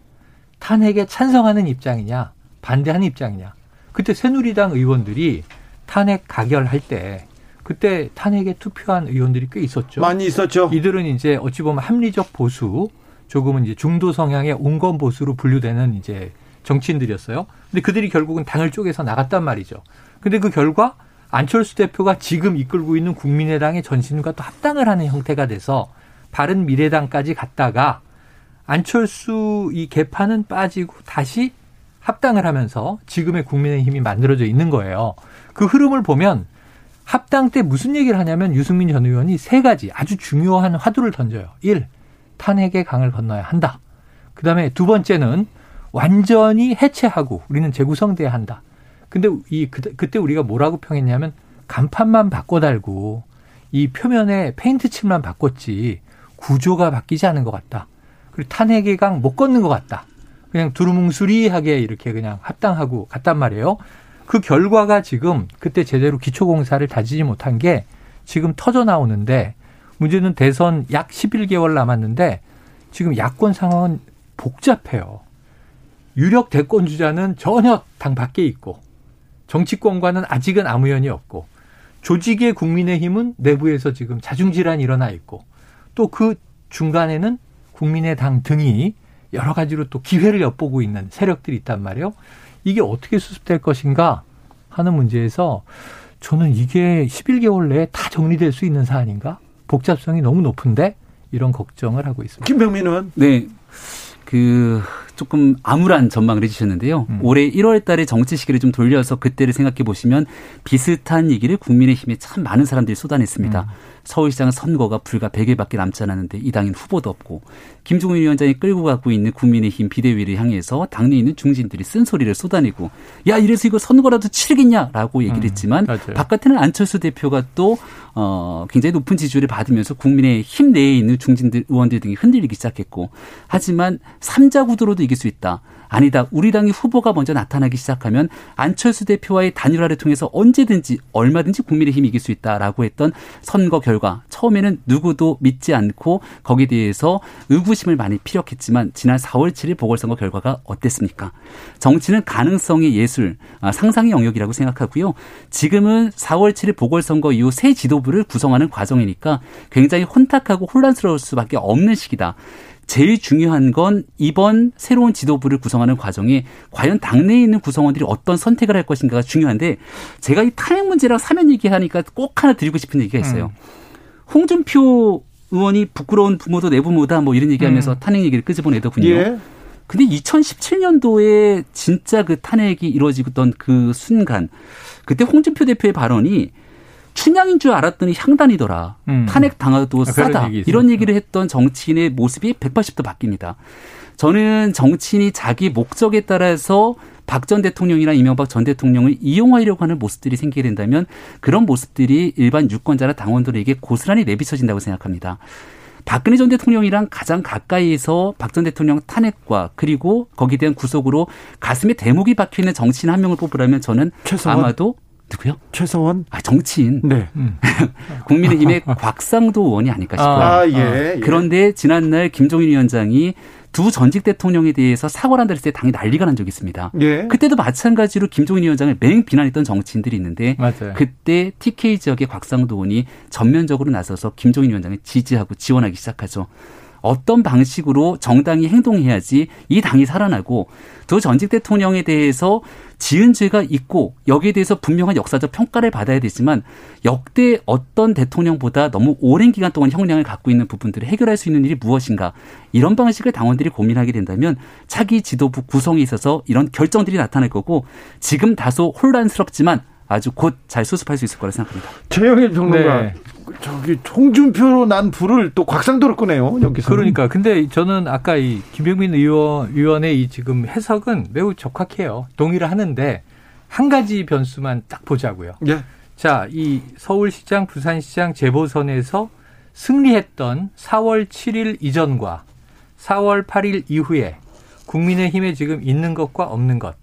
탄핵에 찬성하는 입장이냐 반대하는 입장이냐. 그때 새누리당 의원들이 탄핵 가결할 때 그때 탄핵에 투표한 의원들이 꽤 있었죠. 많이 있었죠. 이들은 이제 어찌 보면 합리적 보수, 조금은 이제 중도 성향의 온건 보수로 분류되는 이제 정치인들이었어요. 근데 그들이 결국은 당을 쪼개서 나갔단 말이죠. 근데 그 결과 안철수 대표가 지금 이끌고 있는 국민의당의 전신과 또 합당을 하는 형태가 돼서 바른 미래당까지 갔다가 안철수 이 개파는 빠지고 다시 합당을 하면서 지금의 국민의힘이 만들어져 있는 거예요. 그 흐름을 보면 합당 때 무슨 얘기를 하냐면 유승민 전 의원이 세 가지 아주 중요한 화두를 던져요. 1. 탄핵의 강을 건너야 한다. 그 다음에 두 번째는 완전히 해체하고 우리는 재구성돼야 한다. 근데 이 그 때 우리가 뭐라고 평했냐면 간판만 바꿔 달고 이 표면에 페인트 칠만 바꿨지 구조가 바뀌지 않은 것 같다. 그리고 탄핵의 강 못 걷는 것 같다. 그냥 두루뭉술이하게 이렇게 그냥 합당하고 갔단 말이에요. 그 결과가 지금 그때 제대로 기초공사를 다지지 못한 게 지금 터져 나오는데 문제는 대선 약 11개월 남았는데 지금 야권 상황은 복잡해요. 유력 대권 주자는 전혀 당 밖에 있고 정치권과는 아직은 아무 연이 없고 조직의 국민의힘은 내부에서 지금 자중질환이 일어나 있고 또 그 중간에는 국민의당 등이 여러 가지로 또 기회를 엿보고 있는 세력들이 있단 말이에요. 이게 어떻게 수습될 것인가 하는 문제에서 저는 이게 11개월 내에 다 정리될 수 있는 사안인가? 복잡성이 너무 높은데 이런 걱정을 하고 있습니다. 김병민 의원. 네. 그 조금 암울한 전망을 해주셨는데요. 음. 올해 1월 달에 정치 시기를 좀 돌려서 그때를 생각해 보시면 비슷한 얘기를 국민의힘에 참 많은 사람들이 쏟아냈습니다. 음. 서울시장 선거가 불과 100일밖에 남지 않았는데 이 당인 후보도 없고 김종인 위원장이 끌고 가고 있는 국민의힘 비대위를 향해서 당내에 있는 중진들이 쓴소리를 쏟아내고 야 이래서 이거 선거라도 치르겠냐라고 얘기를 음, 했지만 음, 바깥에는 안철수 대표가 또 어, 굉장히 높은 지지율을 받으면서 국민의힘 내에 있는 중진들 의원들 등이 흔들리기 시작했고 하지만 삼자 구도로도 이길 수 있다. 아니다. 우리 당이 후보가 먼저 나타나기 시작하면 안철수 대표와의 단일화를 통해서 언제든지 얼마든지 국민의힘이 이길 수 있다라고 했던 선거 결과 처음에는 누구도 믿지 않고 거기에 대해서 의구심을 많이 피력했지만 지난 4월 7일 보궐선거 결과가 어땠습니까? 정치는 가능성의 예술, 아, 상상의 영역이라고 생각하고요. 지금은 4월 7일 보궐선거 이후 새 지도부를 구성하는 과정이니까 굉장히 혼탁하고 혼란스러울 수밖에 없는 시기다. 제일 중요한 건 이번 새로운 지도부를 구성하는 과정에 과연 당내에 있는 구성원들이 어떤 선택을 할 것인가가 중요한데 제가 이 탄핵 문제랑 사면 얘기하니까 꼭 하나 드리고 싶은 얘기가 있어요. 음. 홍준표 의원이 부끄러운 부모도 내 부모다 뭐 이런 얘기하면서 음. 탄핵 얘기를 끄집어내더군요. 예. 근데 2017년도에 진짜 그 탄핵이 이루어지던 그 순간 그때 홍준표 대표의 발언이 춘향인 줄 알았더니 향단이더라. 음. 탄핵 당하도 아, 싸다. 이런 얘기를 했던 정치인의 모습이 180도 바뀝니다. 저는 정치인이 자기 목적에 따라서 박 전 대통령이나 이명박 전 대통령을 이용하려고 하는 모습들이 생기게 된다면 그런 모습들이 일반 유권자나 당원들에게 고스란히 내비쳐진다고 생각합니다. 박근혜 전 대통령이랑 가장 가까이에서 박 전 대통령 탄핵과 그리고 거기에 대한 구속으로 가슴에 대목이 박혀 있는 정치인 한 명을 뽑으라면 저는 최성원? 아마도 누구요? 최서원? 아, 정치인. 네. 음. 국민의힘의 곽상도 의원이 아닐까 싶어요. 아, 예, 예. 그런데 지난날 김종인 위원장이 두 전직 대통령에 대해서 사과를 한다 했을 때 당이 난리가 난 적이 있습니다. 예. 그때도 마찬가지로 김종인 위원장을 맹 비난했던 정치인들이 있는데 맞아요. 그때 TK 지역의 곽상도 의원이 전면적으로 나서서 김종인 위원장을 지지하고 지원하기 시작하죠. 어떤 방식으로 정당이 행동해야지 이 당이 살아나고 두 전직 대통령에 대해서 지은 죄가 있고 여기에 대해서 분명한 역사적 평가를 받아야 되지만 역대 어떤 대통령보다 너무 오랜 기간 동안 형량을 갖고 있는 부분들을 해결할 수 있는 일이 무엇인가 이런 방식을 당원들이 고민하게 된다면 차기 지도부 구성에 있어서 이런 결정들이 나타날 거고 지금 다소 혼란스럽지만 아주 곧 잘 수습할 수 있을 거라 생각합니다. 최영일 평론가 네. 저기 홍준표로 난 불을 또 곽상도로 끄네요. 여기서. 그러니까 근데 저는 아까 이 김병민 의원 의원의 이 지금 해석은 매우 적확해요. 동의를 하는데 한 가지 변수만 딱 보자고요. 예. 자, 이 서울시장, 부산시장 재보선에서 승리했던 4월 7일 이전과 4월 8일 이후에 국민의힘에 지금 있는 것과 없는 것.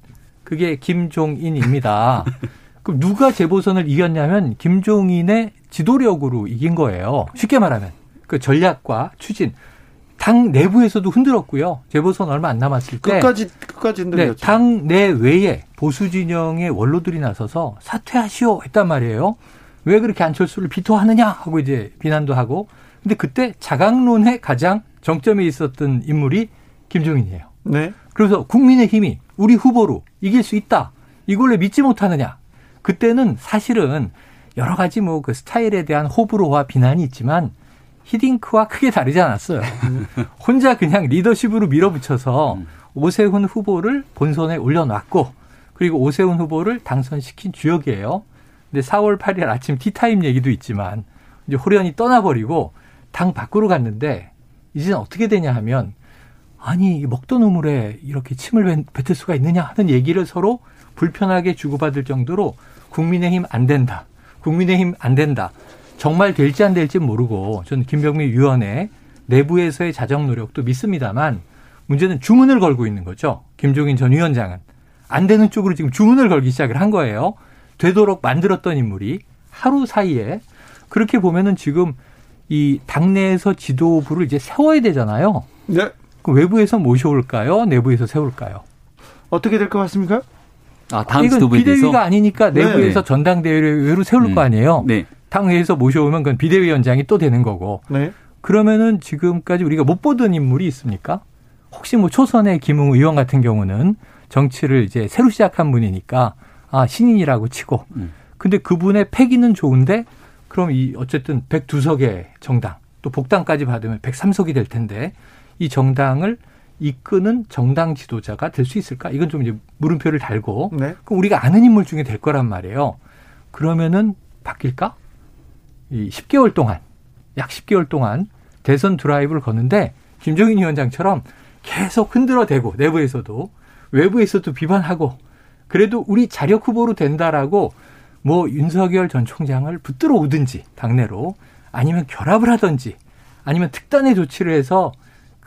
그게 김종인입니다. 그럼 누가 재보선을 이겼냐면 김종인의 지도력으로 이긴 거예요. 쉽게 말하면 그 전략과 추진. 당 내부에서도 흔들었고요. 재보선 얼마 안 남았을 때 끝까지 끝까지 흔들렸죠. 네, 당 내외에 보수 진영의 원로들이 나서서 사퇴하시오 했단 말이에요. 왜 그렇게 안철수를 비토하느냐 하고 이제 비난도 하고. 근데 그때 자강론의 가장 정점에 있었던 인물이 김종인이에요. 네. 그래서 국민의힘이 우리 후보로 이길 수 있다. 이걸 왜 믿지 못하느냐. 그때는 사실은 여러 가지 뭐 그 스타일에 대한 호불호와 비난이 있지만 히딩크와 크게 다르지 않았어요. 혼자 그냥 리더십으로 밀어붙여서 오세훈 후보를 본선에 올려놨고 그리고 오세훈 후보를 당선시킨 주역이에요. 근데 4월 8일 아침 티타임 얘기도 있지만 이제 호련이 떠나버리고 당 밖으로 갔는데 이제는 어떻게 되냐 하면 아니 먹던 우물에 이렇게 침을 뱉을 수가 있느냐 하는 얘기를 서로 불편하게 주고받을 정도로 국민의힘 안 된다. 국민의힘 안 된다. 정말 될지 안 될지 모르고 저는 김병미 위원회 내부에서의 자정 노력도 믿습니다만 문제는 주문을 걸고 있는 거죠. 김종인 전 위원장은 안 되는 쪽으로 지금 주문을 걸기 시작을 한 거예요. 되도록 만들었던 인물이 하루 사이에 그렇게 보면은 지금 이 당내에서 지도부를 이제 세워야 되잖아요. 네. 그 외부에서 모셔올까요? 내부에서 세울까요? 어떻게 될 것 같습니까? 아, 다음 지도부에 비대위가 아니니까 네. 내부에서 네. 전당대회를 세울 음. 거 아니에요. 네. 당회에서 모셔오면 그건 비대위원장이 또 되는 거고. 네. 그러면은 지금까지 우리가 못 보던 인물이 있습니까? 혹시 뭐 초선의 김웅 의원 같은 경우는 정치를 이제 새로 시작한 분이니까 아 신인이라고 치고. 음. 근데 그분의 패기는 좋은데 그럼 이 어쨌든 102석의 정당 또 복당까지 받으면 103석이 될 텐데 이 정당을 이끄는 정당 지도자가 될 수 있을까? 이건 좀 이제 물음표를 달고 네. 그럼 우리가 아는 인물 중에 될 거란 말이에요. 그러면은 바뀔까? 이 10개월 동안 약 10개월 동안 대선 드라이브를 걷는데 김종인 위원장처럼 계속 흔들어대고 내부에서도 외부에서도 비판하고 그래도 우리 자력 후보로 된다라고 뭐 윤석열 전 총장을 붙들어 오든지 당내로 아니면 결합을 하든지 아니면 특단의 조치를 해서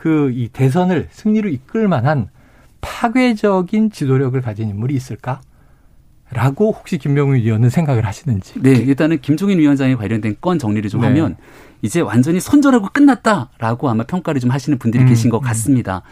그 이 대선을 승리로 이끌 만한 파괴적인 지도력을 가진 인물이 있을까? 라고 혹시 김명훈 위원은 생각을 하시는지. 네, 일단은 김종인 위원장에 관련된 건 정리를 좀 네. 하면 이제 완전히 손절하고 끝났다라고 아마 평가를 좀 하시는 분들이 음, 계신 것 음. 같습니다.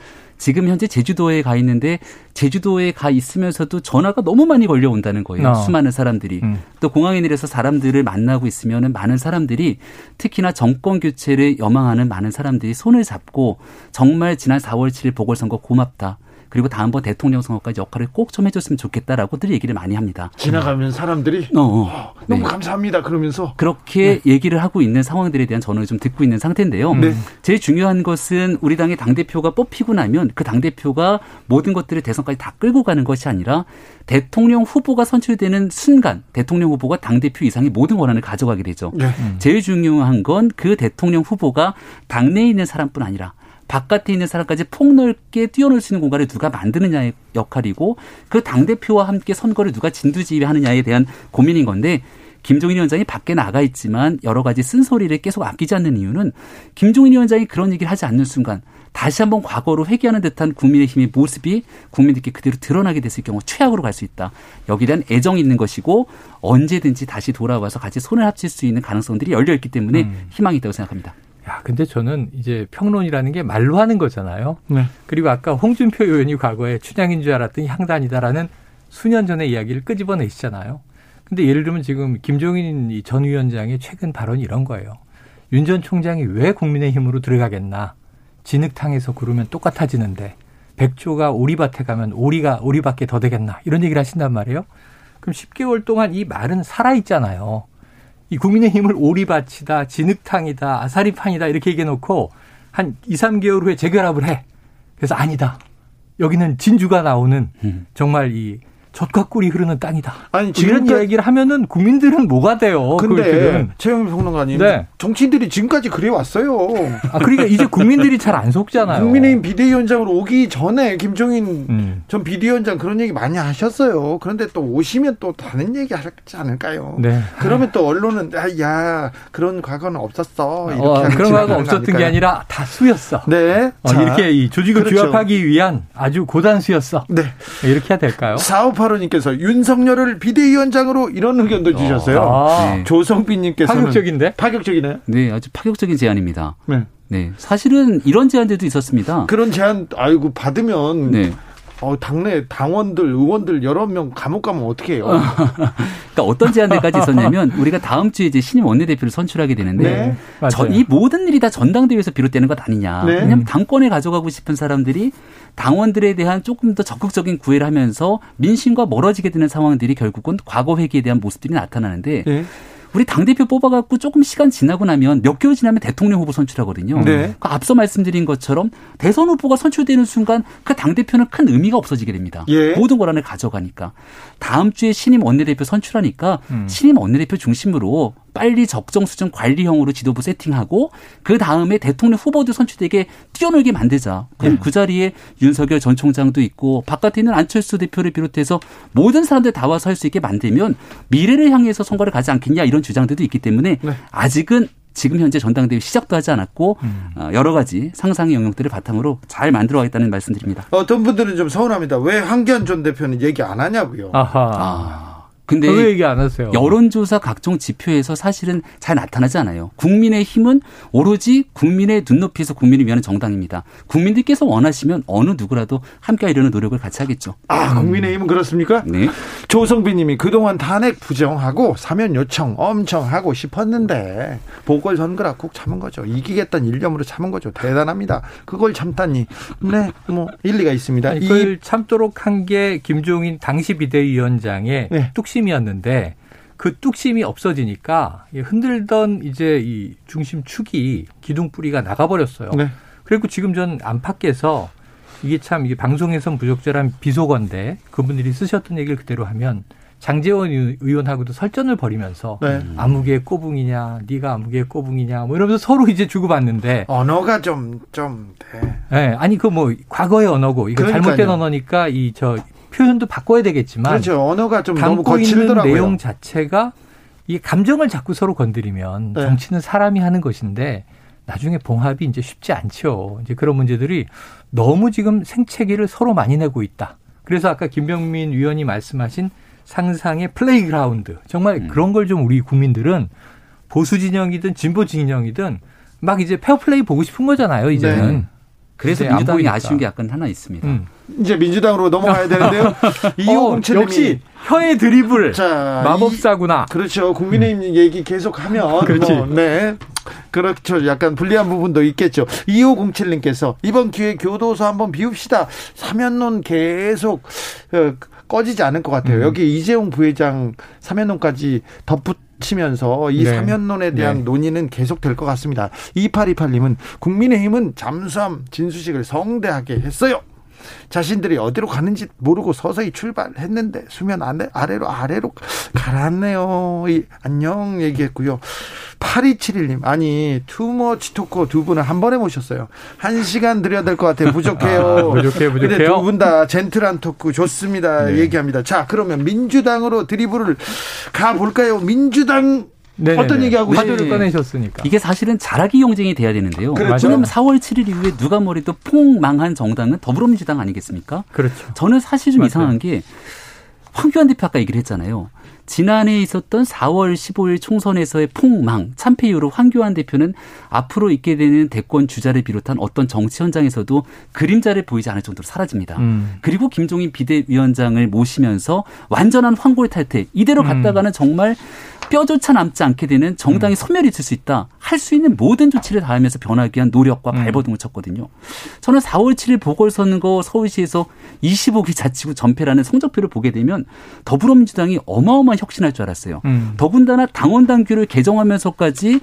지금 현재 제주도에 가 있는데 제주도에 가 있으면서도 전화가 너무 많이 걸려온다는 거예요. 어. 수많은 사람들이. 음. 또 공항에 내려서 사람들을 만나고 있으면은 많은 사람들이 특히나 정권 교체를 염망하는 많은 사람들이 손을 잡고 정말 지난 4월 7일 보궐선거 고맙다. 그리고 다음번 대통령 선거까지 역할을 꼭 좀 해줬으면 좋겠다라고들 얘기를 많이 합니다. 지나가면 사람들이 어, 어. 너무 네. 감사합니다. 그러면서 그렇게 네. 얘기를 하고 있는 상황들에 대한 전언을 좀 듣고 있는 상태인데요. 네. 제일 중요한 것은 우리 당의 당 대표가 뽑히고 나면 그 당 대표가 모든 것들을 대선까지 다 끌고 가는 것이 아니라 대통령 후보가 선출되는 순간 대통령 후보가 당 대표 이상의 모든 권한을 가져가게 되죠. 네. 제일 중요한 건 그 대통령 후보가 당내에 있는 사람뿐 아니라 바깥에 있는 사람까지 폭넓게 뛰어놀 수 있는 공간을 누가 만드느냐의 역할이고 그 당 대표와 함께 선거를 누가 진두지휘하느냐에 대한 고민인 건데 김종인 위원장이 밖에 나가 있지만 여러 가지 쓴소리를 계속 아끼지 않는 이유는 김종인 위원장이 그런 얘기를 하지 않는 순간 다시 한번 과거로 회귀하는 듯한 국민의힘의 모습이 국민들께 그대로 드러나게 됐을 경우 최악으로 갈 수 있다. 여기에 대한 애정이 있는 것이고 언제든지 다시 돌아와서 같이 손을 합칠 수 있는 가능성들이 열려 있기 때문에 음. 희망이 있다고 생각합니다. 야, 근데 저는 이제 평론이라는 게 말로 하는 거잖아요. 네. 그리고 아까 홍준표 의원이 과거에 춘향인 줄 알았더니 향단이다라는 수년 전의 이야기를 끄집어내시잖아요. 근데 예를 들면 지금 김종인 전 위원장의 최근 발언이 이런 거예요. 윤 전 총장이 왜 국민의힘으로 들어가겠나? 진흙탕에서 구르면 똑같아지는데 백조가 오리밭에 가면 오리가 오리밖에 더 되겠나? 이런 얘기를 하신단 말이에요. 그럼 10개월 동안 이 말은 살아있잖아요. 이 국민의힘을 오리밭이다, 진흙탕이다, 아사리판이다 이렇게 얘기해 놓고 한 2, 3개월 후에 재결합을 해. 그래서 아니다. 여기는 진주가 나오는 음. 정말 이 젖과 꿀이 흐르는 땅이다. 아니 지금 이런 이야기를 하면은 국민들은 뭐가 돼요? 근데 최영일 평론가님, 네. 정치인들이 지금까지 그래 왔어요. 아 그러니까 이제 국민들이 잘 안 속잖아요. 국민의힘 비대위원장으로 오기 전에 김종인 음. 전 비대위원장 그런 얘기 많이 하셨어요. 그런데 또 오시면 또 다른 얘기 하지 않을까요? 네. 그러면 또 언론은 아, 야 그런 과거는 없었어. 이렇게 어, 그런 과거 없었던 게 아니라 다 수였어. 네. 어, 이렇게 이 조직을 그렇죠. 규합하기 위한 아주 고단 수였어. 네. 이렇게 해야 될까요? 사업 5585님께서 윤석열을 비대위원장으로 이런 의견도 주셨어요. 아. 네. 조성빈님께서 파격적인데? 파격적이네. 네, 아주 파격적인 제안입니다. 네. 네. 사실은 이런 제안들도 있었습니다. 그런 제안, 아이고, 받으면. 네. 어, 당내 당원들, 의원들 여러 명 감옥 가면 어떻게 해요? 그러니까 어떤 제안들까지 있었냐면 우리가 다음 주에 이제 신임 원내대표를 선출하게 되는데 네. 저, 이 모든 일이 다 전당대회에서 비롯되는 것 아니냐. 네. 왜냐하면 당권에 가져가고 싶은 사람들이 당원들에 대한 조금 더 적극적인 구애를 하면서 민심과 멀어지게 되는 상황들이 결국은 과거 회기에 대한 모습들이 나타나는데 네. 우리 당대표 뽑아갖고 조금 시간 지나고 나면 몇 개월 지나면 대통령 후보 선출하거든요. 네. 그러니까 앞서 말씀드린 것처럼 대선 후보가 선출되는 순간 그 당대표는 큰 의미가 없어지게 됩니다. 예. 모든 권한을 가져가니까. 다음 주에 신임 원내대표 선출하니까 음. 신임 원내대표 중심으로 빨리 적정 수준 관리형으로 지도부 세팅하고 그 다음에 대통령 후보도 선출되게 뛰어놀게 만들자. 그럼 네. 그 자리에 윤석열 전 총장도 있고 바깥에 있는 안철수 대표를 비롯해서 모든 사람들 다 와서 할 수 있게 만들면 미래를 향해서 선거를 가지 않겠냐 이런 주장들도 있기 때문에 네. 아직은 지금 현재 전당대회 시작도 하지 않았고 음. 어, 여러 가지 상상의 영역들을 바탕으로 잘 만들어가겠다는 말씀드립니다. 어떤 분들은 좀 서운합니다. 왜 황교안 전 대표는 얘기 안 하냐고요. 아하. 아. 근데 왜 얘기 안 하세요? 여론조사 각종 지표에서 사실은 잘 나타나지 않아요. 국민의 힘은 오로지 국민의 눈높이에서 국민을 위하는 정당입니다. 국민들께서 원하시면 어느 누구라도 함께 하려는 노력을 같이 하겠죠. 아, 국민의 힘은 그렇습니까? 네. 조성빈 님이 그동안 탄핵 부정하고 사면 요청 엄청 하고 싶었는데 보궐선거라 국 참은 거죠. 이기겠다는 일념으로 참은 거죠. 대단합니다. 그걸 참다니. 네, 뭐 일리가 있습니다. 이걸 참도록 한 게 김종인 당시 비대위원장의 네. 뚝심 뚝심이었는데 그 뚝심이 없어지니까 흔들던 이제 이 중심 축이 기둥 뿌리가 나가버렸어요. 네. 그리고 지금 전 안팎에서 이게 참 이게 방송에선 부적절한 비속어인데 그분들이 쓰셨던 얘기를 그대로 하면 장재원 의원하고도 설전을 벌이면서 네. 아무개 꼬붕이냐, 네가 아무개 꼬붕이냐, 뭐 이러면서 서로 이제 주고받는데 언어가 좀좀 좀, 네. 네. 아니 그 뭐 과거의 언어고 이거 그러니까요. 잘못된 언어니까 이 저 표현도 바꿔야 되겠지만 그렇죠. 언어가 좀 너무 거칠더라고요. 내용 자체가 이 감정을 자꾸 서로 건드리면 네. 정치는 사람이 하는 것인데 나중에 봉합이 이제 쉽지 않죠. 이제 그런 문제들이 너무 지금 생채기를 서로 많이 내고 있다. 그래서 아까 김병민 위원이 말씀하신 상상의 playground 정말 음. 그런 걸 좀 우리 국민들은 보수 진영이든 진보 진영이든 막 이제 페어플레이 보고 싶은 거잖아요. 이제는. 네. 그래서 민주당이 아쉬운 게 약간 하나 있습니다. 음. 이제 민주당으로 넘어가야 되는데요. 이호공채 어, 역시 혀의 드리블 자, 마법사구나. 이, 그렇죠. 국민의힘 음. 얘기 계속하면 그렇지. 뭐, 네. 그렇죠. 약간 불리한 부분도 있겠죠. 2507님께서 이번 기회에 교도소 한번 비웁시다. 사면론 계속 어, 꺼지지 않을 것 같아요. 음. 여기 이재용 부회장 사면론까지 덧붙 치면서 이 네. 사면론에 대한 네. 논의는 계속될 것 같습니다. 2828님은 국민의힘은 잠수함 진수식을 성대하게 했어요. 자신들이 어디로 가는지 모르고 서서히 출발했는데 수면 아래, 아래로 아래로 가라앉네요. 이, 안녕 얘기했고요. 8271님 아니 투머치 토커 두 분을 한 번에 모셨어요. 한 시간 드려야 될 것 같아요. 부족해요. 아, 부족해요. 부족해요. 두분 다 젠틀한 토크 좋습니다. 네. 얘기합니다. 자 그러면 민주당으로 드리블을 가볼까요? 민주당 네네네. 어떤 얘기하고 화두를 네. 꺼내셨으니까. 이게 사실은 잘하기 경쟁이 돼야 되는데요. 그렇죠. 왜냐하면 4월 7일 이후에 누가 뭐래도 폭망한 정당은 더불어민주당 아니겠습니까? 그렇죠. 저는 사실 좀 맞아요. 이상한 게 황교안 대표 아까 얘기를 했잖아요. 지난해 있었던 4월 15일 총선에서의 폭망, 참패 이후로 황교안 대표는 앞으로 있게 되는 대권 주자를 비롯한 어떤 정치 현장에서도 그림자를 보이지 않을 정도로 사라집니다. 음. 그리고 김종인 비대위원장을 모시면서 완전한 황골 탈퇴 이대로 음. 갔다가는 정말 뼈조차 남지 않게 되는 정당이 음. 소멸이 될 수 있다. 할 수 있는 모든 조치를 다하면서 변하기 위한 노력과 음. 발버둥을 쳤거든요. 저는 4월 7일 보궐선거 서울시에서 25기 자치구 전패라는 성적표를 보게 되면 더불어민주당이 어마어마한 혁신할 줄 알았어요. 음. 더군다나 당원 당규를 개정하면서까지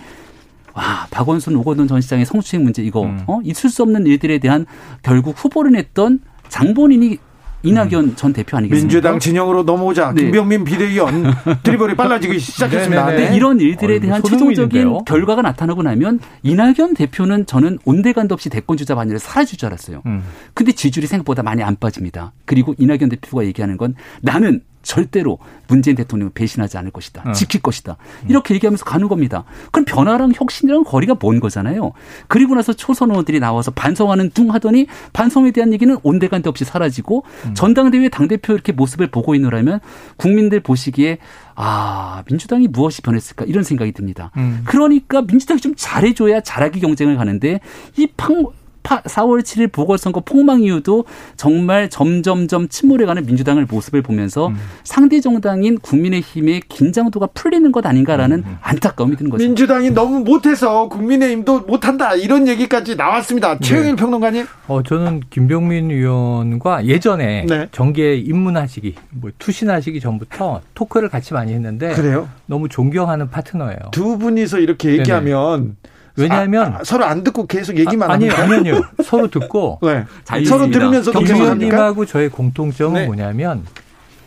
와 박원순 오거돈 전 시장의 성추행 문제 이거 음. 어 있을 수 없는 일들에 대한 결국 후보를 냈던 장본인이 이낙연 음. 전 대표 아니겠습니까? 민주당 진영으로 넘어오자 네. 김병민 비대위원 드리블이 빨라지기 시작했습니다. 네, 네, 네. 이런 일들에 대한 최종적인 결과가 나타나고 나면 이낙연 대표는 저는 온데간도 없이 대권 주자 반열에 사라질 줄 알았어요. 음. 근데 지지율이 생각보다 많이 안 빠집니다. 그리고 이낙연 대표가 얘기하는 건 나는 절대로 문재인 대통령을 배신하지 않을 것이다. 어. 지킬 것이다. 이렇게 얘기하면서 가는 겁니다. 그럼 변화랑 혁신이랑 거리가 먼 거잖아요. 그리고 나서 초선 의원들이 나와서 반성하는 둥 하더니 반성에 대한 얘기는 온데간데 없이 사라지고 음. 전당대회 당대표 이렇게 모습을 보고 있느라면 국민들 보시기에 아, 민주당이 무엇이 변했을까 이런 생각이 듭니다. 음. 그러니까 민주당이 좀 잘해줘야 잘하기 경쟁을 가는데 이 팡, 4월 7일 보궐선거 폭망 이후도 정말 점점점 침몰해가는 민주당을 모습을 보면서 음. 상대 정당인 국민의힘의 긴장도가 풀리는 것 아닌가라는 음. 안타까움이 드는 거죠. 민주당이 너무 못해서 국민의힘도 못한다 이런 얘기까지 나왔습니다. 최영일 네. 평론가님. 어 저는 김병민 의원과 예전에 네. 정계 입문하시기 뭐 투신하시기 전부터 토크를 같이 많이 했는데 그래요? 너무 존경하는 파트너예요. 두 분이서 이렇게 얘기하면 네네. 왜냐하면 아, 아, 서로 안 듣고 계속 얘기만 아, 아니요, 아니요. 서로 듣고 네. 서로 들으면서 김의원님하고 저의 공통점은 네. 뭐냐면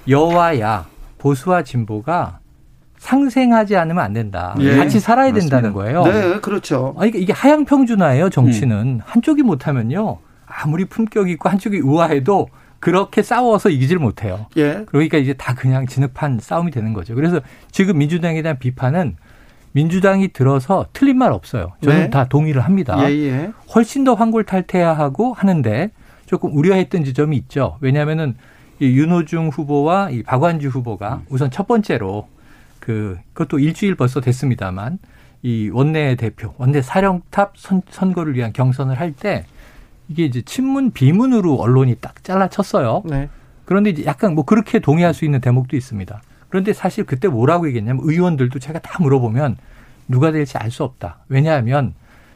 여와 야 보수와 진보가 상생하지 않으면 안 된다. 예. 같이 살아야 맞습니다. 된다는 거예요. 네, 그렇죠. 아니, 이게 하향 평준화예요. 정치는 음. 한쪽이 못하면요, 아무리 품격 있고 한쪽이 우아해도 그렇게 싸워서 이기질 못해요. 예. 그러니까 이제 다 그냥 진흙판 싸움이 되는 거죠. 그래서 지금 민주당에 대한 비판은 민주당이 들어서 틀린 말 없어요. 저는 네. 다 동의를 합니다. 예, 예. 훨씬 더 환골탈태하고 하는데 조금 우려했던 지점이 있죠. 왜냐하면은 이 윤호중 후보와 이 박완주 후보가 우선 첫 번째로 그 그것도 일주일 벌써 됐습니다만 이 원내 대표, 원내 사령탑 선, 선거를 위한 경선을 할 때 이게 이제 친문 비문으로 언론이 딱 잘라쳤어요. 네. 그런데 이제 약간 뭐 그렇게 동의할 수 있는 대목도 있습니다. 그런데 사실 그때 뭐라고 얘기했냐면 의원들도 제가 다 물어보면 누가 될지 알 수 없다. 왜냐하면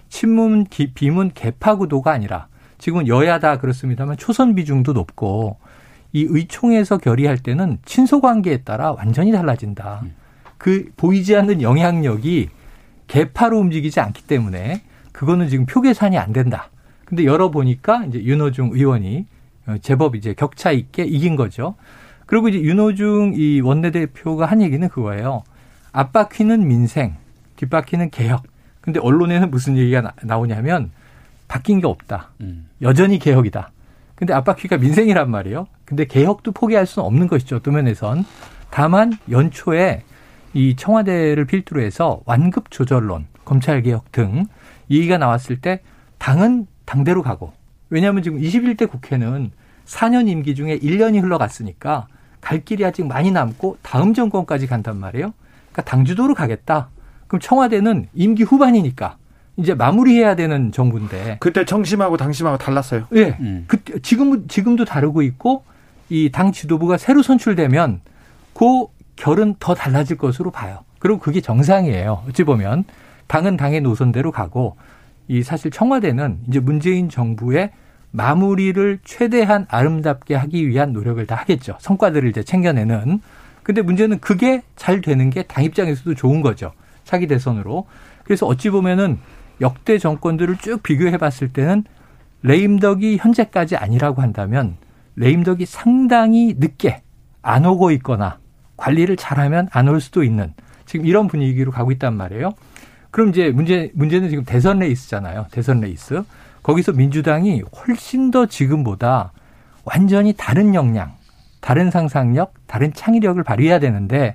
친문 비문 개파 구도가 아니라 지금 여야 다 그렇습니다만 초선 비중도 높고 이 의총에서 결의할 때는 친소 관계에 따라 완전히 달라진다. 그 보이지 않는 영향력이 개파로 움직이지 않기 때문에 그거는 지금 표 계산이 안 된다. 근데 열어보니까 이제 윤호중 의원이 제법 이제 격차 있게 이긴 거죠. 그리고 이제 윤호중 이 원내대표가 한 얘기는 그거예요. 앞바퀴는 민생, 뒷바퀴는 개혁. 근데 언론에는 무슨 얘기가 나, 오냐면 바뀐 게 없다. 음. 여전히 개혁이다. 근데 앞바퀴가 민생이란 말이에요. 근데 개혁도 포기할 수는 없는 것이죠. 어떤 면에선. 다만 연초에 이 청와대를 필두로 해서 완급 조절론, 검찰 개혁 등 얘기가 나왔을 때 당은 당대로 가고 왜냐하면 지금 21대 국회는 4년 임기 중에 1년이 흘러갔으니까 갈 길이 아직 많이 남고 다음 정권까지 간단 말이에요. 그러니까 당주도로 가겠다. 그럼 청와대는 임기 후반이니까 이제 마무리해야 되는 정부인데 그때 청심하고 당심하고 달랐어요. 예. 네. 음. 그 지금 지금도 다르고 있고 이 당 지도부가 새로 선출되면 그 결은 더 달라질 것으로 봐요. 그리고 그게 정상이에요. 어찌 보면 당은 당의 노선대로 가고 이 사실 청와대는 이제 문재인 정부의 마무리를 최대한 아름답게 하기 위한 노력을 다 하겠죠. 성과들을 이제 챙겨내는. 근데 문제는 그게 잘 되는 게 당 입장에서도 좋은 거죠. 차기 대선으로. 그래서 어찌 보면은 역대 정권들을 쭉 비교해 봤을 때는 레임덕이 현재까지 아니라고 한다면 레임덕이 상당히 늦게 안 오고 있거나 관리를 잘하면 안 올 수도 있는 지금 이런 분위기로 가고 있단 말이에요. 그럼 이제 문제 문제는 지금 대선 레이스잖아요. 대선 레이스. 거기서 민주당이 훨씬 더 지금보다 완전히 다른 역량, 다른 상상력, 다른 창의력을 발휘해야 되는데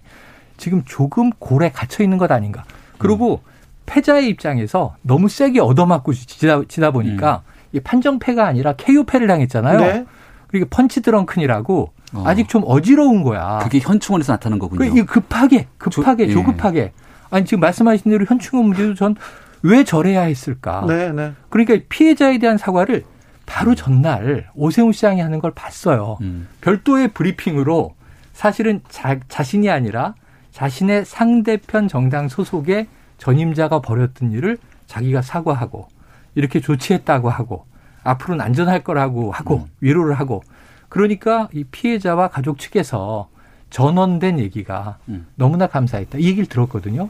지금 조금 고래 갇혀 있는 것 아닌가. 그리고 음. 패자의 입장에서 너무 세게 얻어맞고 지다, 지다 보니까 음. 이게 판정패가 아니라 KO패를 당했잖아요. 네. 그리고 펀치 드렁큰이라고 어. 아직 좀 어지러운 거야. 그게 현충원에서 나타난 거군요. 그 급하게, 급하게, 조, 예. 조급하게. 아니 지금 말씀하신 대로 현충원 문제도 전 왜 저래야 했을까? 네, 네. 그러니까 피해자에 대한 사과를 바로 전날 오세훈 시장이 하는 걸 봤어요. 음. 별도의 브리핑으로 사실은 자, 자신이 아니라 자신의 상대편 정당 소속의 전임자가 벌였던 일을 자기가 사과하고 이렇게 조치했다고 하고 앞으로는 안전할 거라고 하고 음. 위로를 하고 그러니까 이 피해자와 가족 측에서 전원된 얘기가 음. 너무나 감사했다. 이 얘기를 들었거든요.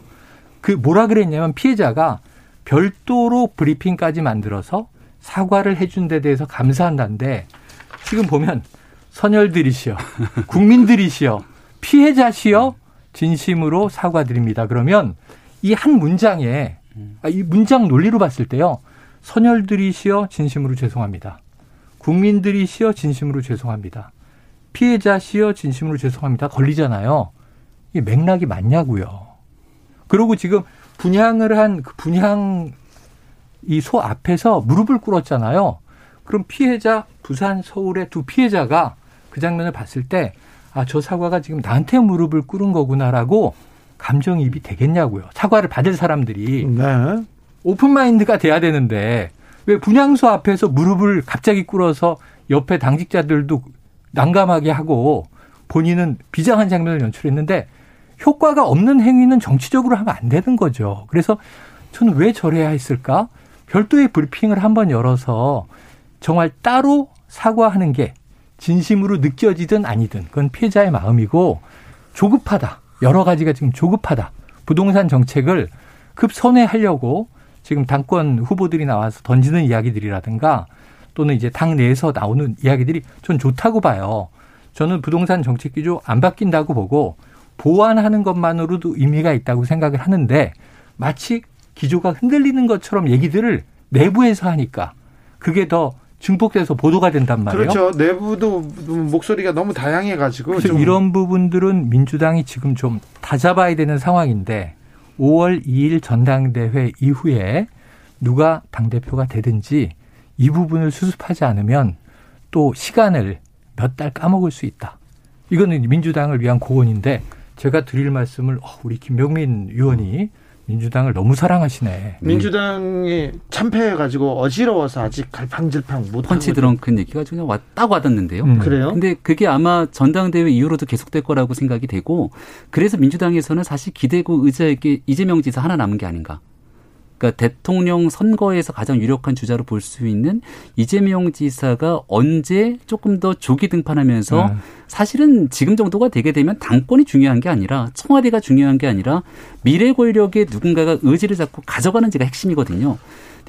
그 뭐라 그랬냐면 피해자가 별도로 브리핑까지 만들어서 사과를 해준 데 대해서 감사한다는데 지금 보면 선열들이시여 국민들이시여 피해자시여 진심으로 사과드립니다. 그러면 이 한 문장에 아, 이 문장 논리로 봤을 때요. 선열들이시여 진심으로 죄송합니다. 국민들이시여 진심으로 죄송합니다. 피해자시여 진심으로 죄송합니다. 걸리잖아요. 이 맥락이 맞냐고요. 그리고 지금 분양을 한 그 분양 이소 앞에서 무릎을 꿇었잖아요. 그럼 피해자 부산 서울의 두 피해자가 그 장면을 봤을 때 아, 저 사과가 지금 나한테 무릎을 꿇은 거구나라고 감정이입이 되겠냐고요. 사과를 받을 사람들이. 네. 오픈 마인드가 돼야 되는데 왜 분향소 앞에서 무릎을 갑자기 꿇어서 옆에 당직자들도 난감하게 하고 본인은 비장한 장면을 연출했는데 효과가 없는 행위는 정치적으로 하면 안 되는 거죠. 그래서 저는 왜 저래야 했을까? 별도의 브리핑을 한번 열어서 정말 따로 사과하는 게 진심으로 느껴지든 아니든 그건 피해자의 마음이고 조급하다. 여러 가지가 지금 조급하다. 부동산 정책을 급선회하려고 지금 당권 후보들이 나와서 던지는 이야기들이라든가 또는 이제 당 내에서 나오는 이야기들이 전 좋다고 봐요. 저는 부동산 정책 기조 안 바뀐다고 보고 보완하는 것만으로도 의미가 있다고 생각을 하는데 마치 기조가 흔들리는 것처럼 얘기들을 내부에서 하니까 그게 더 증폭돼서 보도가 된단 말이에요. 그렇죠. 내부도 목소리가 너무 다양해가지고 이런 부분들은 민주당이 지금 좀 다잡아야 되는 상황인데 5월 2일 전당대회 이후에 누가 당대표가 되든지 이 부분을 수습하지 않으면 또 시간을 몇 달 까먹을 수 있다. 이거는 민주당을 위한 고언인데 제가 드릴 말씀을 어, 우리 김병민 의원이 민주당을 너무 사랑하시네. 민주당이 참패해 가지고 어지러워서 아직 갈팡질팡 못 펀치 드렁큰 얘기가 그냥 왔다고 하던데요. 음. 그래요? 근데 그게 아마 전당대회 이후로도 계속될 거라고 생각이 되고 그래서 민주당에서는 사실 기대고 의자에게 이재명 지사 하나 남은 게 아닌가. 그러니까 대통령 선거에서 가장 유력한 주자로 볼 수 있는 이재명 지사가 언제 조금 더 조기 등판하면서 네. 사실은 지금 정도가 되게 되면 당권이 중요한 게 아니라 청와대가 중요한 게 아니라 미래 권력의 누군가가 의지를 잡고 가져가는지가 핵심이거든요.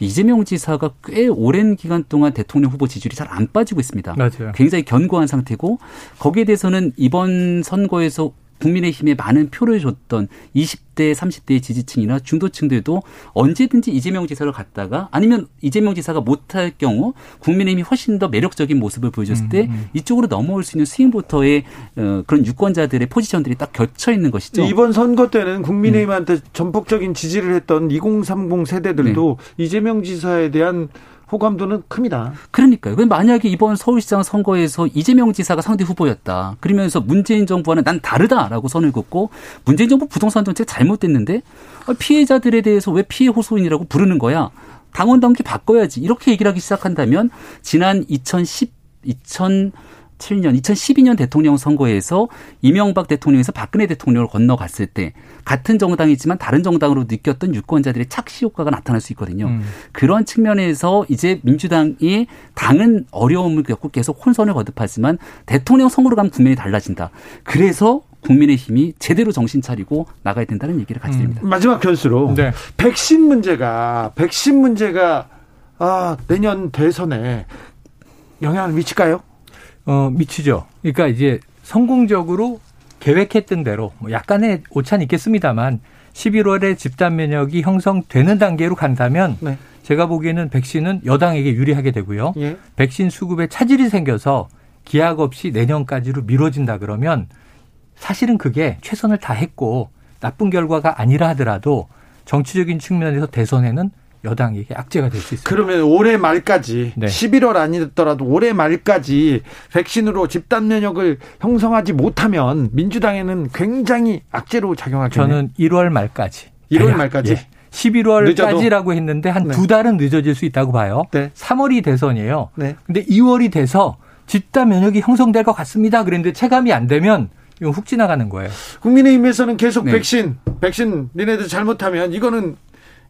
이재명 지사가 꽤 오랜 기간 동안 대통령 후보 지지율이 잘 안 빠지고 있습니다. 맞아요. 굉장히 견고한 상태고 거기에 대해서는 이번 선거에서 국민의힘에 많은 표를 줬던 20대, 30대의 지지층이나 중도층들도 언제든지 이재명 지사를 갖다가 아니면 이재명 지사가 못할 경우 국민의힘이 훨씬 더 매력적인 모습을 보여줬을 때 음, 음. 이쪽으로 넘어올 수 있는 스윙부터의 어, 그런 유권자들의 포지션들이 딱 겹쳐 있는 것이죠. 이번 선거 때는 국민의힘한테 음. 전폭적인 지지를 했던 2030 세대들도 네. 이재명 지사에 대한 호감도는 큽니다. 그러니까요. 만약에 이번 서울시장 선거에서 이재명 지사가 상대 후보였다. 그러면서 문재인 정부와는 난 다르다라고 선을 긋고 문재인 정부 부동산 정책 잘못됐는데 피해자들에 대해서 왜 피해 호소인이라고 부르는 거야? 당원 당규 바꿔야지. 이렇게 얘기를 하기 시작한다면 지난 2010 2000 2017년, 2012년 대통령 선거에서 이명박 대통령에서 박근혜 대통령을 건너갔을 때 같은 정당이지만 다른 정당으로 느꼈던 유권자들의 착시 효과가 나타날 수 있거든요. 음. 그런 측면에서 이제 민주당이 당은 어려움을 겪고 계속 혼선을 거듭하지만 대통령 선거로 가면 국면이 달라진다. 그래서 국민의힘이 제대로 정신 차리고 나가야 된다는 얘기를 같이 드립니다. 음. 마지막 변수로 네. 백신 문제가 백신 문제가 아, 내년 대선에 영향을 미칠까요? 어, 미치죠. 그러니까 이제 성공적으로 계획했던 대로 뭐 약간의 오차는 있겠습니다만 11월에 집단 면역이 형성되는 단계로 간다면 네. 제가 보기에는 백신은 여당에게 유리하게 되고요. 예. 백신 수급에 차질이 생겨서 기약 없이 내년까지로 미뤄진다 그러면 사실은 그게 최선을 다했고 나쁜 결과가 아니라 하더라도 정치적인 측면에서 대선에는 여당에게 악재가 될 수 있습니다. 그러면 올해 말까지 네. 11월 아니더라도 올해 말까지 백신으로 집단 면역을 형성하지 못하면 민주당에는 굉장히 악재로 작용하겠네요. 저는 1월 말까지. 1월 대략, 말까지. 예. 11월까지라고 했는데 한두 네. 달은 늦어질 수 있다고 봐요. 네. 3월이 대선이에요. 네. 근데 2월이 돼서 집단 면역이 형성될 것 같습니다. 그런데 체감이 안 되면 이건 훅 지나가는 거예요. 국민의힘에서는 계속 네. 백신, 백신 니네들 잘못하면 이거는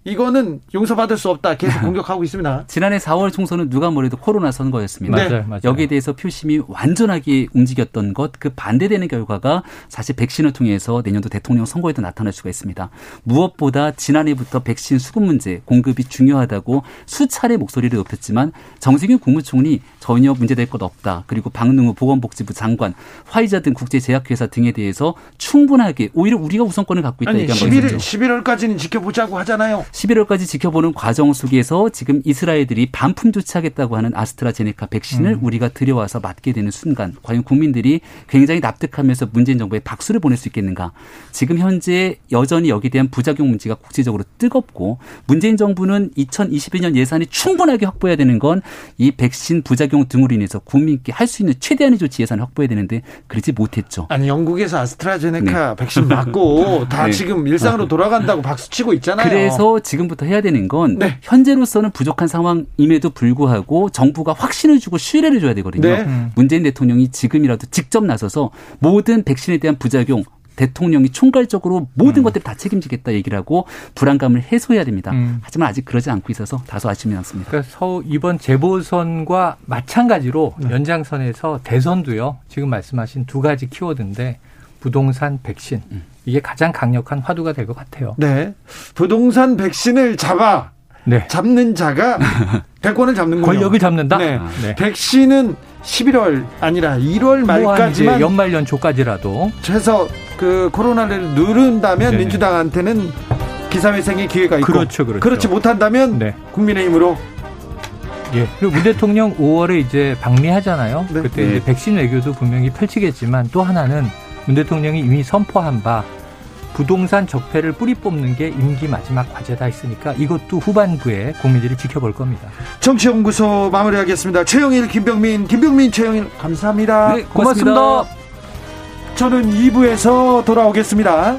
이거는 용서받을 수 없다. 계속 공격하고 있습니다. 지난해 4월 총선은 누가 뭐래도 코로나 선거였습니다. 네. 맞아요, 맞아요. 여기에 대해서 표심이 완전하게 움직였던 것, 그 반대되는 결과가 사실 백신을 통해서 내년도 대통령 선거에도 나타날 수가 있습니다. 무엇보다 지난해부터 백신 수급 문제, 공급이 중요하다고 수차례 목소리를 높였지만 정세균 국무총리 전혀 문제될 것 없다. 그리고 박능우 보건복지부 장관, 화이자 등 국제제약회사 등에 대해서 충분하게 오히려 우리가 우선권을 갖고 있다 아니, 얘기한 11일, 11월까지는 지켜보자고 하잖아요. 11월까지 지켜보는 과정 속에서 지금 이스라엘들이 반품 조치하겠다고 하는 아스트라제네카 백신을 음. 우리가 들여와서 맞게 되는 순간 과연 국민들이 굉장히 납득하면서 문재인 정부에 박수를 보낼 수 있겠는가? 지금 현재 여전히 여기에 대한 부작용 문제가 국제적으로 뜨겁고 문재인 정부는 2022년 예산이 충분하게 확보해야 되는 건 이 백신 부작용 등으로 인해서 국민께 할 수 있는 최대한의 조치 예산을 확보해야 되는데 그러지 못했죠. 아니 영국에서 아스트라제네카 네. 백신 맞고 다 네. 지금 일상으로 돌아간다고 박수 치고 있잖아요. 그래서 지금부터 해야 되는 건 네. 현재로서는 부족한 상황임에도 불구하고 정부가 확신을 주고 신뢰를 줘야 되거든요. 네. 음. 문재인 대통령이 지금이라도 직접 나서서 모든 백신에 대한 부작용 대통령이 총괄적으로 모든 음. 것들을 다 책임지겠다 얘기를 하고 불안감을 해소해야 됩니다. 음. 하지만 아직 그러지 않고 있어서 다소 아쉬움이 남습니다. 그러니까 서 이번 재보선과 마찬가지로 네. 연장선에서 대선도요. 지금 말씀하신 두 가지 키워드인데 부동산 백신 음. 이게 가장 강력한 화두가 될 것 같아요. 네. 부동산 백신을 잡아 네. 잡는 자가 대권을 잡는 거예요. 권력을 잡는다. 네. 아, 네. 백신은 11월 아니라 1월 말까지만 연말 연초까지라도 최소 그 코로나를 누른다면 네네. 민주당한테는 기사회생의 기회가 있고 그렇죠, 그렇죠. 그렇지 못한다면 네. 국민의힘으로 예. 그리고 문 대통령 5월에 이제 방미하잖아요. 네. 그때 이제 백신 외교도 분명히 펼치겠지만 또 하나는 문 대통령이 이미 선포한 바 부동산 적폐를 뿌리 뽑는 게 임기 마지막 과제다 했으니까 이것도 후반부에 국민들이 지켜볼 겁니다. 정치연구소 마무리하겠습니다. 최영일, 김병민, 김병민, 최영일 감사합니다. 네, 고맙습니다. 고맙습니다. 저는 2부에서 돌아오겠습니다.